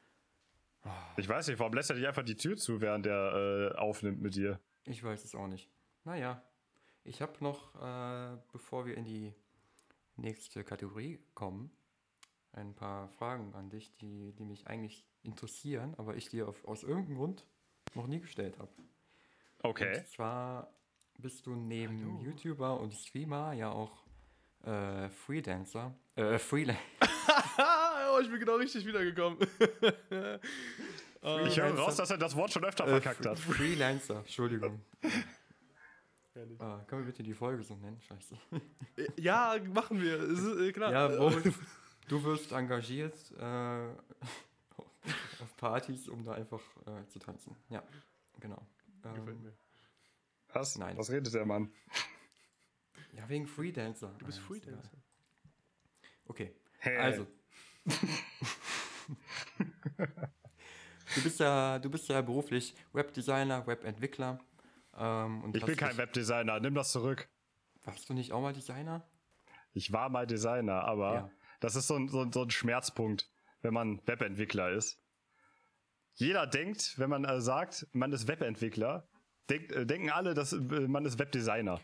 Ich weiß nicht, warum lässt er dich einfach die Tür zu, während er äh, aufnimmt mit dir? Ich weiß es auch nicht. Naja, ich habe noch, äh, bevor wir in die nächste Kategorie kommen, ein paar Fragen an dich, die, die mich eigentlich interessieren, aber ich dir auf, aus irgendeinem Grund noch nie gestellt habe. Okay. Und zwar bist du neben Hallo. YouTuber und Streamer ja auch äh, Freelancer. Äh, Freelancer. oh, ich bin genau richtig wiedergekommen. Ich höre raus, dass er das Wort schon öfter Äh, verkackt hat. Freelancer, Entschuldigung. Ah, können wir bitte die Folge so nennen? Scheiße. ja, machen wir. Ist, äh, klar. Ja, Äh, Boris, du wirst engagiert äh, auf Partys, um da einfach äh, zu tanzen. Ja, genau. Gefällt Ähm, mir. Was? Nein. Was redet der Mann? ja, wegen Freelancer. Du bist egal. Okay, Hey. also. du, bist ja, du bist ja beruflich Webdesigner, Webentwickler. Ähm, Ich bin kein Webdesigner, nimm das zurück. Warst du nicht auch mal Designer? Ich war mal Designer, aber Ja. das ist so ein, so, so ein Schmerzpunkt, wenn man Webentwickler ist. Jeder denkt, wenn man äh, sagt, man ist Webentwickler, denk, äh, denken alle, dass äh, man ist Webdesigner.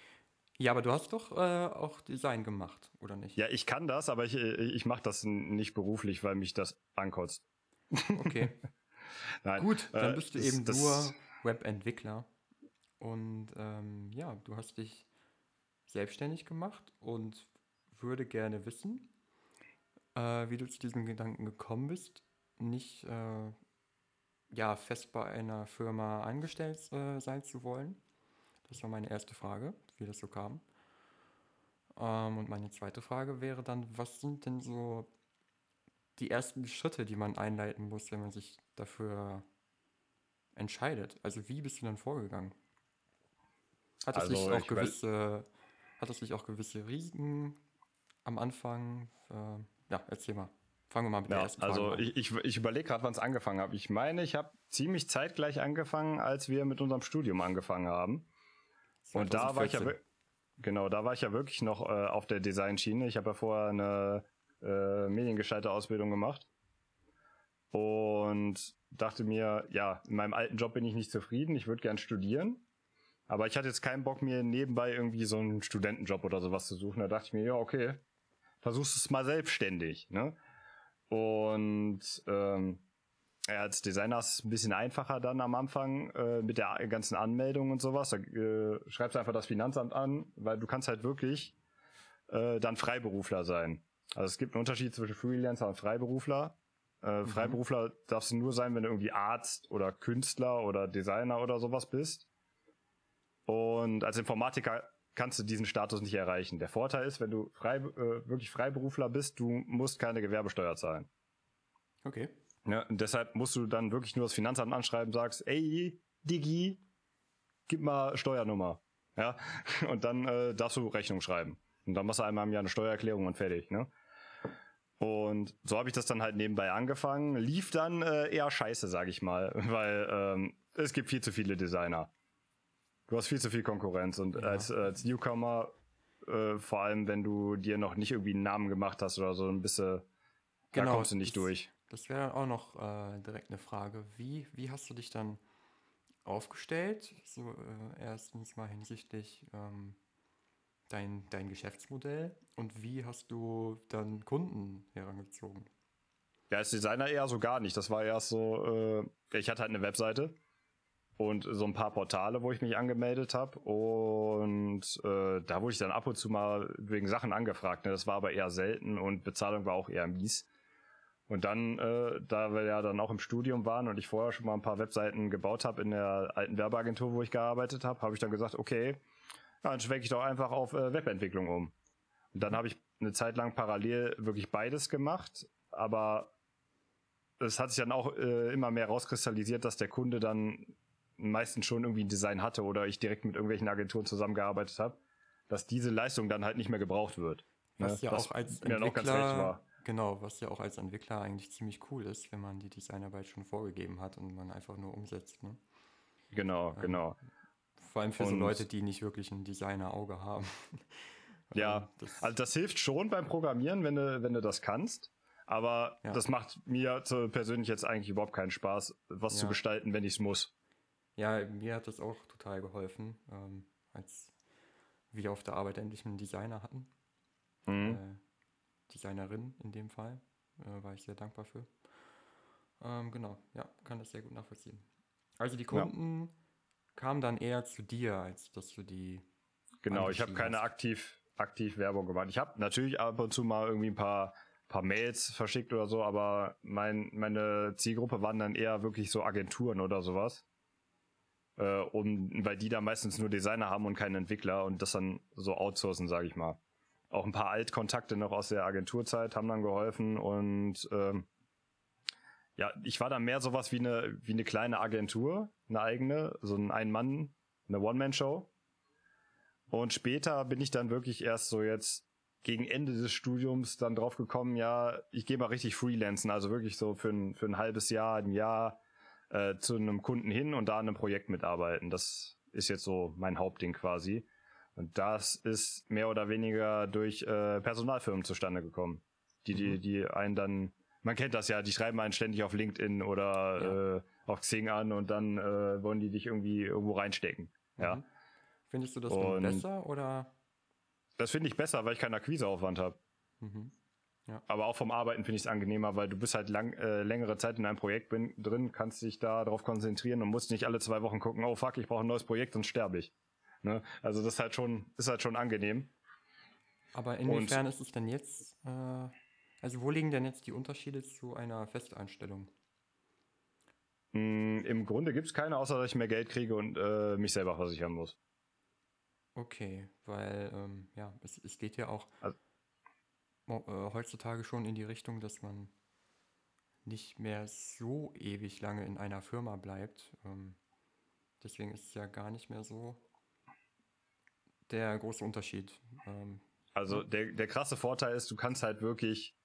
Ja, aber du hast doch äh, auch Design gemacht, oder nicht? Ja, ich kann das, aber ich, äh, ich mache das nicht beruflich, weil mich das ankotzt. Okay. Gut, dann äh, bist du eben das- nur Webentwickler. Und ähm, ja, du hast dich selbstständig gemacht und würde gerne wissen, äh, wie du zu diesem Gedanken gekommen bist, nicht äh, ja, fest bei einer Firma angestellt äh, sein zu wollen. Das war meine erste Frage, wie das so kam. Ähm, und meine zweite Frage wäre dann, was sind denn so die ersten Schritte, die man einleiten muss, wenn man sich dafür entscheidet? Also wie bist du dann vorgegangen? Hat es Also, nicht auch gewisse, hat es nicht auch gewisse Risiken am Anfang? Äh, ja, erzähl mal. Fangen wir mal mit der Ja, ersten Frage also an. ich, ich, ich überlege gerade, wann es angefangen habe. Ich meine, ich habe ziemlich zeitgleich angefangen, als wir mit unserem Studium angefangen haben. Und da war ich ja 2014. wir- genau, da war ich ja wirklich noch äh, auf der Designschiene. Ich habe ja vorher eine äh, Mediengestalter-Ausbildung gemacht und dachte mir, ja, in meinem alten Job bin ich nicht zufrieden. Ich würde gern studieren, aber ich hatte jetzt keinen Bock mir nebenbei irgendwie so einen Studentenjob oder sowas zu suchen. Da dachte ich mir, ja, okay, versuchst es mal selbstständig. Ne? Und ähm, ja, als Designer ist es ein bisschen einfacher dann am Anfang äh, mit der ganzen Anmeldung und sowas. Da äh, schreibst du einfach das Finanzamt an, weil du kannst halt wirklich äh, dann Freiberufler sein. Also es gibt einen Unterschied zwischen Freelancer und Freiberufler. Äh, mhm. Freiberufler darfst du nur sein, wenn du irgendwie Arzt oder Künstler oder Designer oder sowas bist. Und als Informatiker kannst du diesen Status nicht erreichen. Der Vorteil ist, wenn du frei, äh, wirklich Freiberufler bist, du musst keine Gewerbesteuer zahlen. Okay. Ja, und deshalb musst du dann wirklich nur das Finanzamt anschreiben, sagst, ey, Digi, gib mal Steuernummer. Ja, und dann äh, darfst du Rechnung schreiben. Und dann machst du einmal im Jahr eine Steuererklärung und fertig, ne? Und so habe ich das dann halt nebenbei angefangen. Lief dann äh, eher scheiße, sag ich mal, weil ähm, es gibt viel zu viele Designer. Du hast viel zu viel Konkurrenz und ja. als, als Newcomer, äh, vor allem wenn du dir noch nicht irgendwie einen Namen gemacht hast oder so, ein bisschen, genau, da kommst du nicht das, durch. Das wäre auch noch äh, direkt eine Frage. Wie, wie hast du dich dann aufgestellt? So äh, erstens mal hinsichtlich ähm, dein, dein Geschäftsmodell und wie hast du dann Kunden herangezogen? Ja, als Designer eher so gar nicht. Das war erst so, äh, ich hatte halt eine Webseite und so ein paar Portale, wo ich mich angemeldet habe. Und äh, da wurde ich dann ab und zu mal wegen Sachen angefragt. Ne? Das war aber eher selten und Bezahlung war auch eher mies. Und dann, äh, da wir ja dann auch im Studium waren und ich vorher schon mal ein paar Webseiten gebaut habe in der alten Werbeagentur, wo ich gearbeitet habe, habe ich dann gesagt, okay, dann schwenke ich doch einfach auf äh, Webentwicklung um. Und dann habe ich eine Zeit lang parallel wirklich beides gemacht, aber es hat sich dann auch äh, immer mehr rauskristallisiert, dass der Kunde dann meistens schon irgendwie ein Design hatte oder ich direkt mit irgendwelchen Agenturen zusammengearbeitet habe, dass diese Leistung dann halt nicht mehr gebraucht wird. Was ne? ja auch als Entwickler, Genau, was ja auch als Entwickler eigentlich ziemlich cool ist, wenn man die Designarbeit schon vorgegeben hat und man einfach nur umsetzt. Ne? Genau, ähm, genau. Vor allem für und so Leute, die nicht wirklich ein Designer-Auge haben. ja, ähm, das also das hilft schon beim Programmieren, wenn du, wenn du das kannst. Aber ja. das macht mir persönlich jetzt eigentlich überhaupt keinen Spaß, was ja. zu gestalten, wenn ich es muss. Ja, mir hat das auch total geholfen, ähm, als wir auf der Arbeit endlich einen Designer hatten. Mhm. Äh, Designerin in dem Fall. Äh, war ich sehr dankbar für. Ähm, genau, ja, kann das sehr gut nachvollziehen. Also die Kunden ja. kamen dann eher zu dir, als dass du die. Genau, ich habe keine aktiv, aktiv Werbung gemacht. Ich habe natürlich ab und zu mal irgendwie ein paar, paar Mails verschickt oder so, aber mein, meine Zielgruppe waren dann eher wirklich so Agenturen oder sowas äh, um, weil die da meistens nur Designer haben und keinen Entwickler und das dann so outsourcen, sage ich mal. Auch ein paar Altkontakte noch aus der Agenturzeit haben dann geholfen und ähm, ja, ich war dann mehr sowas wie eine wie eine kleine Agentur, eine eigene, so ein Ein-Mann, eine One-Man-Show. Und später bin ich dann wirklich erst so jetzt gegen Ende des Studiums dann drauf gekommen, ja, ich gehe mal richtig freelancen, also wirklich so für ein, für ein halbes Jahr, ein Jahr äh, zu einem Kunden hin und da an einem Projekt mitarbeiten. Das ist jetzt so mein Hauptding quasi. Und das ist mehr oder weniger durch äh, Personalfirmen zustande gekommen. Die, die, mhm. die einen dann, man kennt das ja, die schreiben einen ständig auf LinkedIn oder ja. äh, auf Xing an und dann äh, wollen die dich irgendwie irgendwo reinstecken. Mhm. Ja. Findest du das und besser oder? Das finde ich besser, weil ich keinen Akquiseaufwand habe. Mhm. Ja. Aber auch vom Arbeiten finde ich es angenehmer, weil du bist halt lang, äh, längere Zeit in einem Projekt bin, drin, kannst dich da darauf konzentrieren und musst nicht alle zwei Wochen gucken, oh fuck, ich brauche ein neues Projekt, sonst sterbe ich. Ne? Also das ist halt schon, ist halt schon angenehm. Aber inwiefern und, ist es denn jetzt, äh, also wo liegen denn jetzt die Unterschiede zu einer Festeinstellung? Mh, mm, Im Grunde gibt es keine, außer dass ich mehr Geld kriege und äh, mich selber versichern muss. Okay, weil ähm, ja, es, es geht ja auch. Also, heutzutage schon in die Richtung, dass man nicht mehr so ewig lange in einer Firma bleibt. Ähm, deswegen ist es ja gar nicht mehr so der große Unterschied. Ähm, also der, der krasse Vorteil ist, du kannst halt wirklich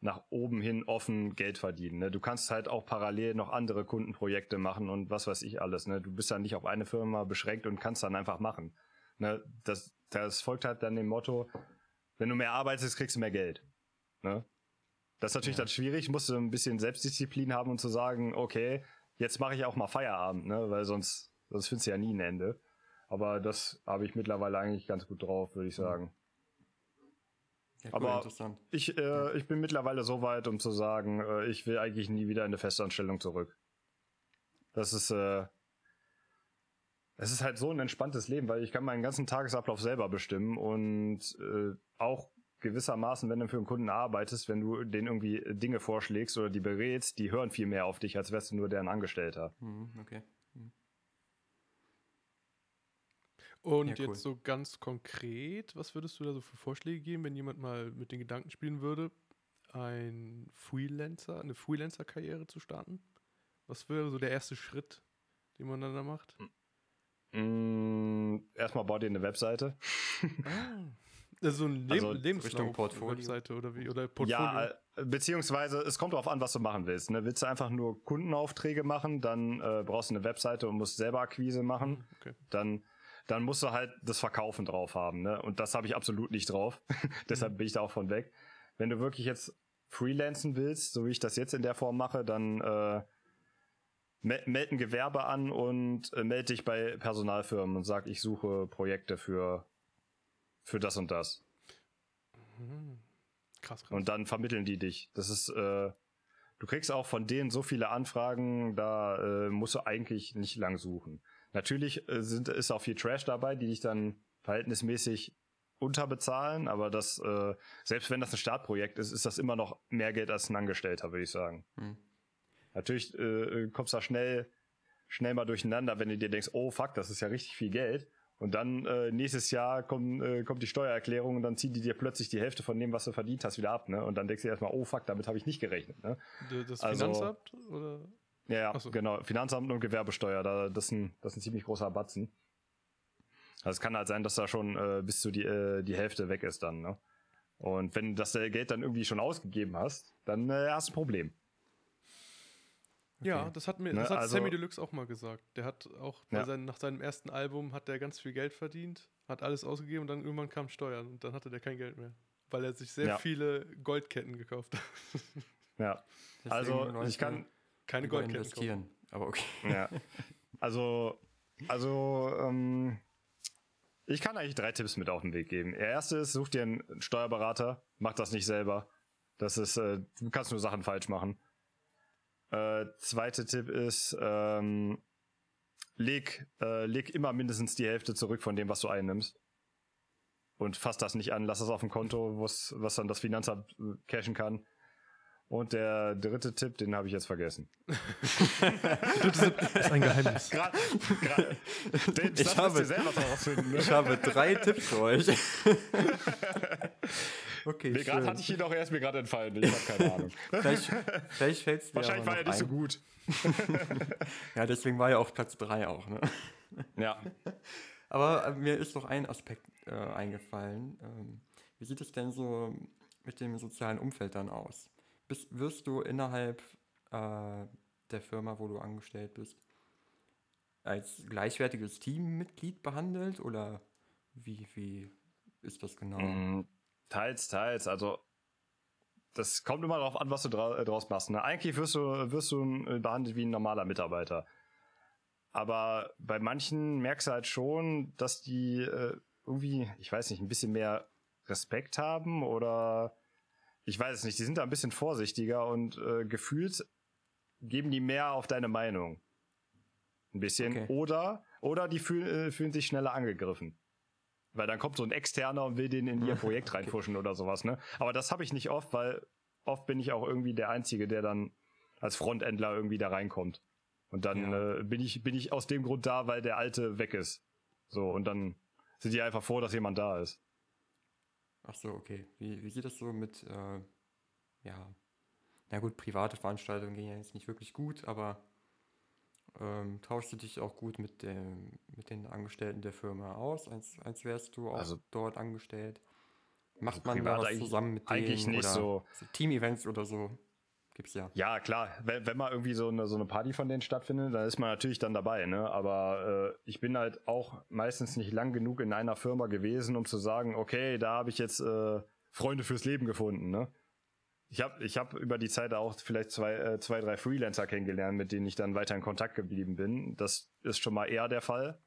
nach oben hin offen Geld verdienen. Ne? Du kannst halt auch parallel noch andere Kundenprojekte machen und was weiß ich alles. Ne? Du bist ja nicht auf eine Firma beschränkt und kannst dann einfach machen. Ne? Das, das folgt halt dann dem Motto, wenn du mehr arbeitest, kriegst du mehr Geld. Ne? Das ist natürlich ja. dann schwierig, musst du ein bisschen Selbstdisziplin haben und zu sagen, okay, jetzt mache ich auch mal Feierabend, ne? Weil sonst, sonst findest du ja nie ein Ende. Aber das habe ich mittlerweile eigentlich ganz gut drauf, würde ich sagen. Ja, cool, Aber interessant. ich, äh, ich bin mittlerweile so weit, um zu sagen, äh, ich will eigentlich nie wieder in eine Festanstellung zurück. Das ist, äh, es ist halt so ein entspanntes Leben, weil ich kann meinen ganzen Tagesablauf selber bestimmen und äh, auch gewissermaßen, wenn du für einen Kunden arbeitest, wenn du denen irgendwie Dinge vorschlägst oder die berätst, die hören viel mehr auf dich, als wärst du nur deren Angestellter. Mhm, okay. Und Ja, cool. jetzt so ganz konkret, was würdest du da so für Vorschläge geben, wenn jemand mal mit den Gedanken spielen würde, ein Freelancer, eine Freelancer-Karriere zu starten? Was wäre so der erste Schritt, den man dann da macht? Mm, erstmal bau dir eine Webseite. Ah. Also ein Leb Also Lebenslauf, Richtung Portfolio. Webseite oder wie oder Portfolio. Ja, äh, beziehungsweise es kommt darauf an, was du machen willst. Ne? Willst du einfach nur Kundenaufträge machen, dann äh, brauchst du eine Webseite und musst selber Akquise machen. okay. Dann, dann musst du halt das Verkaufen drauf haben. Ne? Und das habe ich absolut nicht drauf. Deshalb bin ich da auch von weg. Wenn du wirklich jetzt freelancen willst, so wie ich das jetzt in der Form mache, dann äh, meld ein Gewerbe an und äh, melde dich bei Personalfirmen und sag, ich suche Projekte für, für das und das. Mhm. Krass, krass. Und dann vermitteln die dich. Das ist, äh, du kriegst auch von denen so viele Anfragen, da äh, musst du eigentlich nicht lang suchen. Natürlich äh, sind, ist auch viel Trash dabei, die dich dann verhältnismäßig unterbezahlen, aber das, äh, selbst wenn das ein Startprojekt ist, ist das immer noch mehr Geld als ein Angestellter, würde ich sagen. Hm. Natürlich äh, kommst du da schnell, schnell mal durcheinander, wenn du dir denkst, oh fuck, das ist ja richtig viel Geld. Und dann äh, nächstes Jahr kommt, äh, kommt die Steuererklärung und dann ziehen die dir plötzlich die Hälfte von dem, was du verdient hast, wieder ab, ne? Und dann denkst du dir erstmal, oh fuck, damit habe ich nicht gerechnet, ne? Das also- Finanzamt oder? Ja, so. genau. Finanzamt und Gewerbesteuer, da, das, ist ein, das ist ein ziemlich großer Batzen. Also es kann halt sein, dass da schon äh, bis zu die, äh, die Hälfte weg ist dann, ne? Und wenn du das äh, Geld dann irgendwie schon ausgegeben hast, dann äh, hast du ein Problem. Ja, Okay. das hat mir, Ne, das hat also- Sammy Deluxe auch mal gesagt. Der hat auch bei Ja. seinem, nach seinem ersten Album hat der ganz viel Geld verdient, hat alles ausgegeben und dann irgendwann kam Steuern und dann hatte der kein Geld mehr. Weil er sich sehr Ja. viele Goldketten gekauft hat. Ja. Deswegen, Also ich kann, Keine Goldketten kaufen. investieren. Aber okay. Ja. Also, also, ähm, ich kann eigentlich drei Tipps mit auf den Weg geben. Der erste ist, such dir einen Steuerberater, mach das nicht selber. Das ist, äh, du kannst nur Sachen falsch machen. Äh, zweite Tipp ist, ähm, leg, äh, leg immer mindestens die Hälfte zurück von dem, was du einnimmst. Und fass das nicht an, lass das auf dem Konto, was dann das Finanzamt äh, cashen kann. Und der dritte Tipp, den habe ich jetzt vergessen. Das ist ein Geheimnis. Gerade, gerade, den, Ich habe- müsst ihr selber herausfinden. Ne? Ich habe drei Tipps für euch. okay, Mir gerade hatte ich ihn doch erst mir gerade entfallen. Ich habe keine Ahnung. Vielleicht, vielleicht fällt es dir Wahrscheinlich war er nicht so ein. gut. Ja, deswegen war ja auch Platz 3 auch. Ne? Ja. Aber äh, mir ist noch ein Aspekt äh, eingefallen. Ähm, wie sieht es denn so mit dem sozialen Umfeld dann aus? Bist, wirst du innerhalb äh, der Firma, wo du angestellt bist, als gleichwertiges Teammitglied behandelt oder wie, wie ist das genau? Mm, Teils, teils. Also, das kommt immer darauf an, was du dra äh, draus machst. Ne? Eigentlich wirst du, wirst du äh, behandelt wie ein normaler Mitarbeiter. Aber bei manchen merkst du halt schon, dass die äh, irgendwie, ich weiß nicht, ein bisschen mehr Respekt haben oder ich weiß es nicht, die sind da ein bisschen vorsichtiger und äh, gefühlt geben die mehr auf deine Meinung. Ein bisschen. Okay. Oder, oder die fühl, äh, fühlen sich schneller angegriffen. Weil dann kommt so ein Externer und will den in ihr Projekt reinpushen oder sowas, ne? Aber das habe ich nicht oft, weil oft bin ich auch irgendwie der Einzige, der dann als Frontendler irgendwie da reinkommt. Und dann Ja. äh, bin ich bin ich aus dem Grund da, weil der Alte weg ist. So und dann sind die einfach froh, dass jemand da ist. Ach so, okay. Wie, wie sieht das so mit, äh, ja, na gut, private Veranstaltungen gehen ja jetzt nicht wirklich gut, aber ähm, tauschst du dich auch gut mit, dem, mit den Angestellten der Firma aus, als, als wärst du auch Also- dort angestellt? Macht Also man da was eigentlich- zusammen mit denen? eigentlich nicht oder so. Team-Events oder so gibt's ja. Ja, klar, wenn, wenn mal irgendwie so eine, so eine Party von denen stattfindet, dann ist man natürlich dann dabei, ne? Aber äh, ich bin halt auch meistens nicht lang genug in einer Firma gewesen, um zu sagen, okay, da habe ich jetzt äh, Freunde fürs Leben gefunden, ne? Ich habe ich hab über die Zeit auch vielleicht zwei, äh, zwei, drei Freelancer kennengelernt, mit denen ich dann weiter in Kontakt geblieben bin. Das ist schon mal eher der Fall.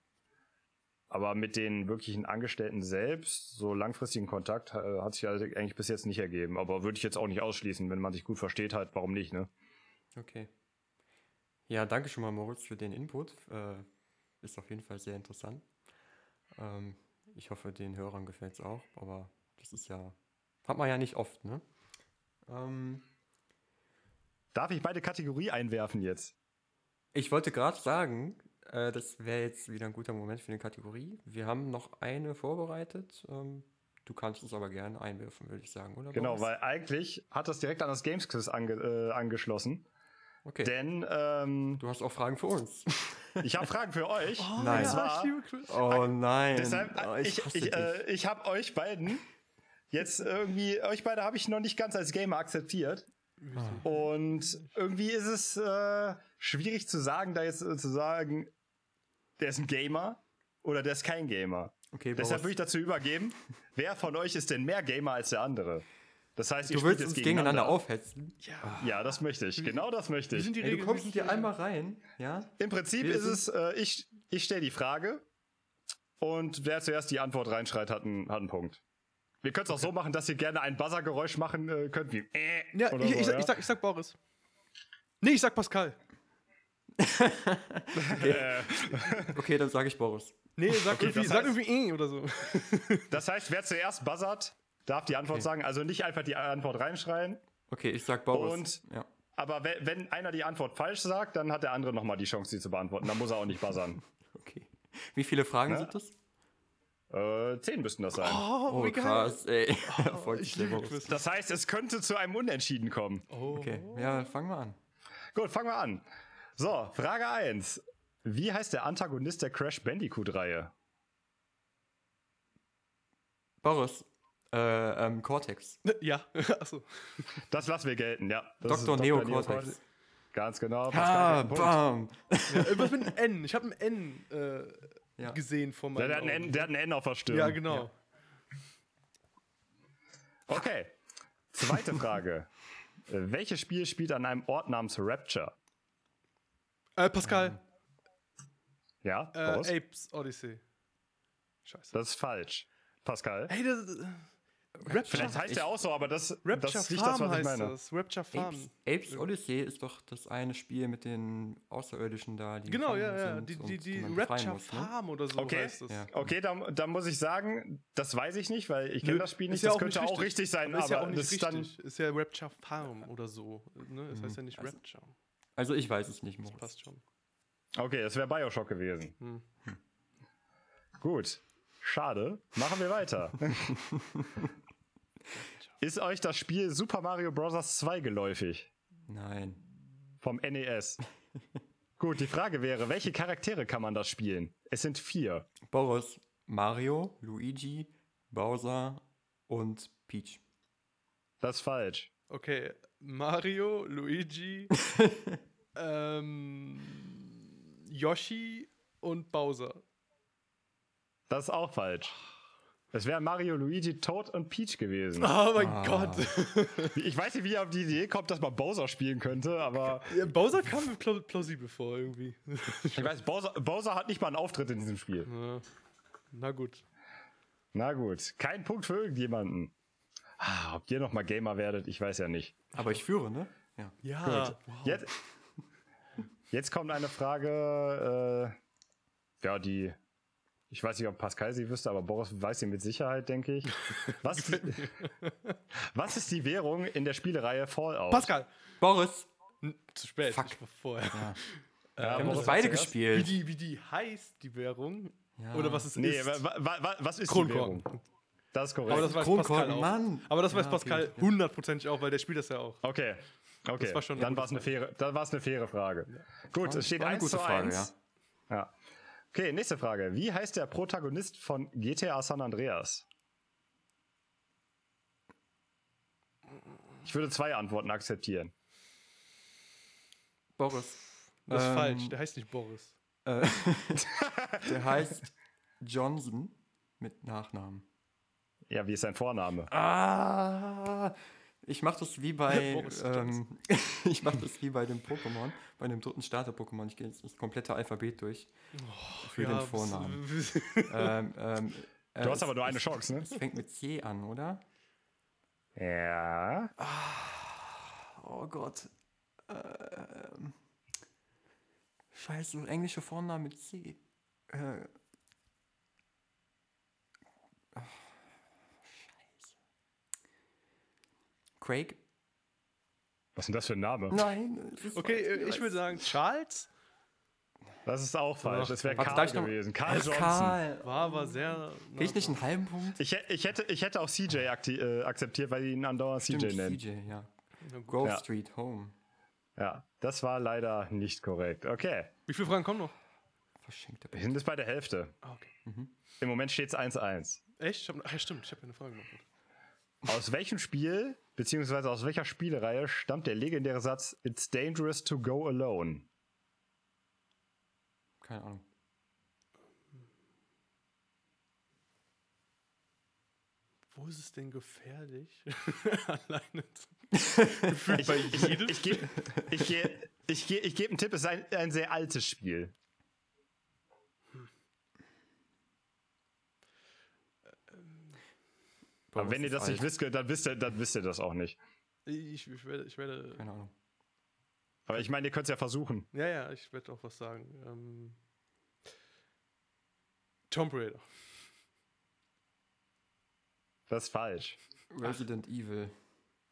Aber mit den wirklichen Angestellten selbst, so langfristigen Kontakt, äh, hat sich eigentlich bis jetzt nicht ergeben. Aber würde ich jetzt auch nicht ausschließen, wenn man sich gut versteht, halt, warum nicht, ne? Okay. Ja, danke schon mal, Moritz, für den Input. Äh, ist auf jeden Fall sehr interessant. Ähm, ich hoffe, den Hörern gefällt es auch, aber das ist ja, hat man ja nicht oft, ne? Ähm, Darf ich beide Kategorie einwerfen jetzt? ich wollte gerade sagen, äh, das wäre jetzt wieder ein guter Moment für eine Kategorie. Wir haben noch eine vorbereitet. Ähm, du kannst es aber gerne einwerfen, würde ich sagen, oder? Genau, weil eigentlich hat das direkt an das Games Quiz ange äh, angeschlossen. Okay. Denn ähm, du hast auch Fragen für uns. ich habe Fragen für euch. Nein. Und zwar, ich. Oh nein. deshalb, Oh, ich, ich, dich. äh, ich habe euch beiden jetzt irgendwie, euch beide habe ich noch nicht ganz als Gamer akzeptiert. Und irgendwie ist es äh, schwierig zu sagen, da jetzt äh, zu sagen, der ist ein Gamer oder der ist kein Gamer. okay, Deshalb würde ich dazu übergeben, wer von euch ist denn mehr Gamer als der andere? Das heißt, ihr du spielt willst jetzt uns gegeneinander gegeneinander. aufhetzen. Ja. Ja, das möchte ich. Genau das möchte ich. sind die Ey, du kommst die einmal rein, ja? Im Prinzip Wir ist es, äh, ich, ich stelle die Frage und wer zuerst die Antwort reinschreit, hat einen, hat einen Punkt. Wir können es auch so machen, dass ihr gerne ein Buzzergeräusch machen äh, könnt, wie äh, Ja, oder ich, so, ich, sag- ja? ich, sag, ich sag Boris. Nee, ich sag Pascal. Okay, dann sage ich Boris. Nee, sag, Okay, irgendwie, sag heißt- irgendwie eh oder so. Das heißt, wer zuerst buzzert, darf die Antwort Okay. sagen. Also nicht einfach die Antwort reinschreien. Okay, ich sag Boris. Und- ja. Aber wenn, wenn einer die Antwort falsch sagt, dann hat der andere nochmal die Chance, sie zu beantworten. Dann muss er auch nicht buzzern. Okay. Wie viele Fragen Ne? sind das? Äh, zehn müssten das sein. Oh, Oh, wie geil. krass, ey. Voll ich der liebe Boris. Quiz. Das heißt, es könnte zu einem Unentschieden kommen. Oh. Okay, ja, fangen wir an. Gut, fangen wir an. So, Frage 1. Wie heißt der Antagonist der Crash Bandicoot-Reihe? Boris, äh, ähm, Cortex. Ja, achso. Das lassen wir gelten, ja. Das Dr. Neo Neo Cortex. Ganz genau. Ah, einen Punkt. bam. Ja, irgendwas mit einem N. Ich habe ein N äh, Ja. gesehen von meinem. der, hat N, der hat ein N auf der Stirn. Ja, genau. Okay. Zweite Frage. Äh, Welches Spiel spielt an einem Ort namens Rapture? Äh, Pascal, Ja, äh? Apes Odyssey. Scheiße. Das ist falsch. Pascal? Hey, das, Rapture, Vielleicht heißt der auch so, aber das, Rapture das ist nicht Farm das, was ich heißt meine. das. Rapture Farm. Apes, Apes Odyssey ist doch das eine Spiel mit den Außerirdischen da, die Genau, ja, ja. sind Die, die, die befreien Rapture muss, ne? Farm oder so Okay, heißt das. Ja. okay da, da muss ich sagen, das weiß ich nicht, weil ich kenne das Spiel ist nicht. ja das könnte nicht auch richtig sein, aber aber, ist ja auch nicht das ist dann. richtig. Ist ja Rapture Farm oder so. Ne? Das heißt ja nicht Also- Rapture. Also ich weiß es nicht, Das Moritz. passt schon. Okay, das wäre Bioshock gewesen. Hm. Gut. Schade. Machen wir weiter. Ist euch das Spiel Super Mario Bros. 2 geläufig? Nein. Vom NES. Gut, die Frage wäre, welche Charaktere kann man das spielen? Es sind vier. Boris, Mario, Luigi, Bowser und Peach. Das ist falsch. Okay, Mario, Luigi, ähm, Yoshi und Bowser. Das ist auch falsch. Es wären Mario, Luigi, Toad und Peach gewesen. Oh mein Ah. Gott. Ich weiß nicht, wie ihr auf die Idee kommt, dass man Bowser spielen könnte, aber Ja, Bowser kam mir pla plausibel vor irgendwie. ich weiß, Bowser, Bowser hat nicht mal einen Auftritt in diesem Spiel. Ja. Na gut. Na gut, kein Punkt für irgendjemanden. Ah, ob ihr noch mal Gamer werdet, ich weiß ja nicht. Aber ich führe, ne? Ja. Ja. Gut. Jetzt, jetzt kommt eine Frage, äh, ja, die, ich weiß nicht, ob Pascal sie wüsste, aber Boris weiß sie mit Sicherheit, denke ich. Was, was ist die Währung in der Spielerei Fallout? Pascal. Boris, zu spät. Fuck. Ich war vorher. Ja, wir haben Boris das beide zuerst. Wie gespielt. die, wie die heißt, die Währung. Ja. Oder was es Nee, ist. wa, wa, wa, was ist die Kronkorken. Währung? Das ist korrekt. Aber das weiß Kronkorken, Pascal auch. Mann. Aber das weiß Ja, Pascal okay. hundertprozentig auch, weil der spielt das ja auch. Okay. Okay, Das war dann war es eine faire, dann eine faire Frage. Gut, es steht war eine 1 gute zu Frage, 1. ja. Okay, nächste Frage. Wie heißt der Protagonist von GTA San Andreas? Ich würde zwei Antworten akzeptieren. Boris. Das ist Ähm, falsch. Der heißt nicht Boris. Äh, der heißt Johnson mit Nachnamen. Ja, wie ist sein Vorname? Ah, Ich mache das wie bei, ähm, ich mache das wie bei dem Pokémon, bei dem dritten Starter-Pokémon. Ich gehe jetzt das komplette Alphabet durch für den Vornamen. ähm, ähm, äh, Du hast aber nur eine Chance, ne? Es fängt mit C an, oder? Ja. Oh Gott. Ähm, scheiße, englische Vornamen mit C. Äh, ach, scheiße. Craig? Was ist denn das für ein Name? Ist Okay, falsch, äh, ich würde sagen, Charles Das ist auch falsch. Das wäre Karl gewesen. Karl Johnson. Karl. war aber sehr. Krieg ich nicht einen halben Punkt? Ich, ich, hätte, ich hätte auch CJ äh, akzeptiert, weil die ihn andauernd CJ Stimmt, nennen. CJ, ja. Grove Ja. Street Home. Ja, das war leider nicht korrekt. Okay, Wie viele Fragen kommen noch? Verschenkte wir sind jetzt bei der Hälfte. Ah, okay. Im Moment steht es 1-1. Echt? Ich hab, ach ja, stimmt, ich habe eine Frage gemacht. Aus welchem Spiel, beziehungsweise aus welcher Spielereihe stammt der legendäre Satz It's dangerous to go alone? Keine Ahnung. Wo ist es denn gefährlich? Alleine zu. Gefühlt bei jedem. Ich gebe ich geb, ich geb, ich geb einen Tipp, es ist ein, ein sehr altes Spiel. Aber wenn ihr das nicht alt. wisst, dann wisst ihr, dann wisst ihr das auch nicht. Ich, ich, werde, ich werde. Keine Ahnung. Aber ich meine, ihr könnt es ja versuchen. Ja, ja, ich werde auch was sagen. Ähm, Tomb Raider. Das ist falsch. Resident Evil.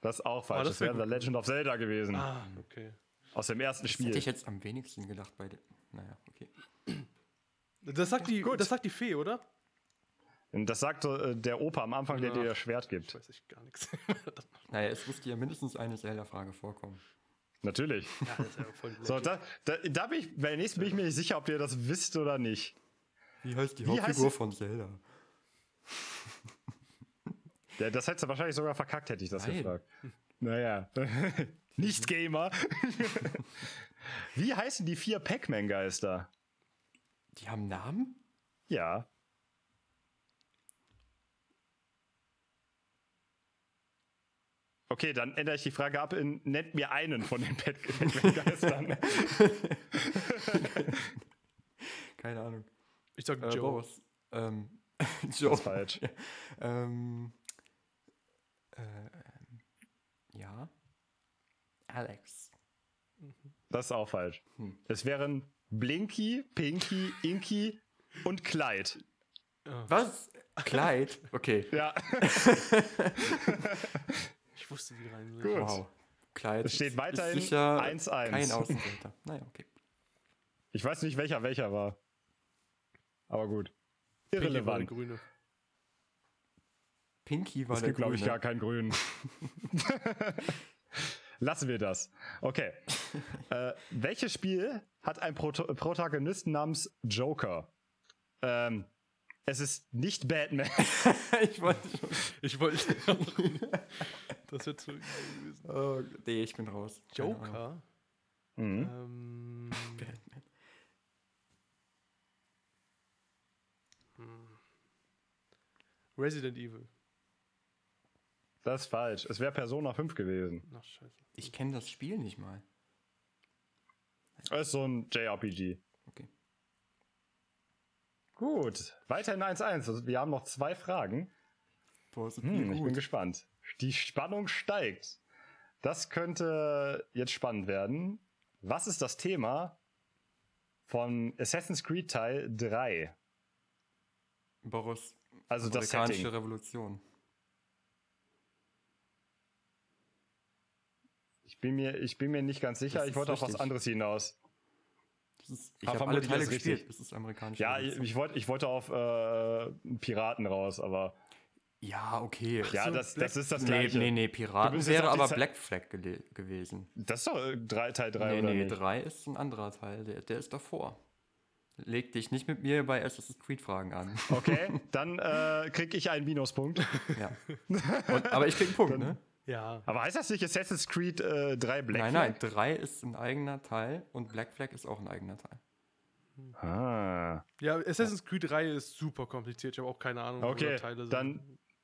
Das ist auch falsch. das das wäre wär The. Legend of Zelda gewesen. Ah, okay. Aus dem ersten Das Spiel. hätte ich jetzt am wenigsten gedacht bei dem. Naja, okay. Das sagt, die, Gut. das sagt die Fee, oder? Das sagte äh, der Opa am Anfang, der Ja. dir das Schwert Ich gibt. weiß echt gar nichts. Naja, es musste ja mindestens eine Zelda-Frage vorkommen. Natürlich. ja, das ist ja voll So, da, da, da bin ich, bei der nächsten bin ich mir nicht sicher, ob ihr das wisst oder nicht. Wie heißt die Wie heißt Hauptfigur sie? von Zelda? Ja, das hättest du wahrscheinlich sogar verkackt, hätte ich das Nein. gefragt. Naja. nicht Gamer. Wie heißen die vier Pac-Man-Geister? Die haben Namen? Ja. Okay, dann ändere ich die Frage ab in nennt mir einen von den Pac-Man-Geistern. Keine Ahnung. Ich sag Äh, Joe. Ähm, Joe. Das ist falsch. Ähm, äh, ja. Alex. Das ist auch falsch. Hm. Es wären Blinky, Pinky, Inky und Clyde. Was? Clyde? Okay. Ja, wusste, wie rein sind. Gut. Wow. Clyde Es steht weiterhin ist sicher 1-1. Kein Außenseiter. Naja, okay. ich weiß nicht, welcher welcher war. Aber gut. Pinky war der Irrelevant. Grüne. Pinky war Es der gibt, glaube ich, gar keinen Grünen. Lassen wir das. Okay. äh, welches Spiel hat einen Proto Protagonisten namens Joker? Ähm, es ist nicht Batman. ich wollte schon. Ich wollte. Das wird zu gewesen. Oh, nee, ich bin raus. Joker? Mhm. Ähm, Batman. Resident Evil. Das ist falsch. Es wäre Persona 5 gewesen. Ach, scheiße. Ich kenne das Spiel nicht mal. Das ist so ein JRPG. Okay. Gut. Weiterhin 1-1. Also wir haben noch zwei Fragen. Boah, sind Hm, ich bin gespannt. Die Spannung steigt. Das könnte jetzt spannend werden. Was ist das Thema von Assassin's Creed Teil 3? Boris. Also das Amerikanische Setting. Revolution. Ich bin mir, ich bin mir nicht ganz sicher. Das Ich wollte auf was anderes hinaus. Das ist, ich habe alle Teile gespielt. Es ist amerikanische Ja, ich, ich, wollte, ich wollte auf äh, Piraten raus, aber ja, okay. ja, so, das, das ist das nee, Gleiche. nee, nee, Du Piraten wäre aber Ze- Black Flag gele- gewesen. Das ist doch drei, Teil 3 nee, oder nee, nicht? 3 ist ein anderer Teil. Der, der ist davor. Leg dich nicht mit mir bei Assassin's Creed Fragen an. Okay, dann äh, kriege ich einen Minuspunkt. ja. Und, aber ich krieg einen Punkt, ne? Ja. Aber heißt das nicht Assassin's Creed äh, 3 Black nein, Flag? nein, 3 ist ein eigener Teil und Black Flag ist auch ein eigener Teil. Ah. Ja, Assassin's Creed 3 ist super kompliziert. Ich habe auch keine Ahnung, wo Okay, Teile sind. dann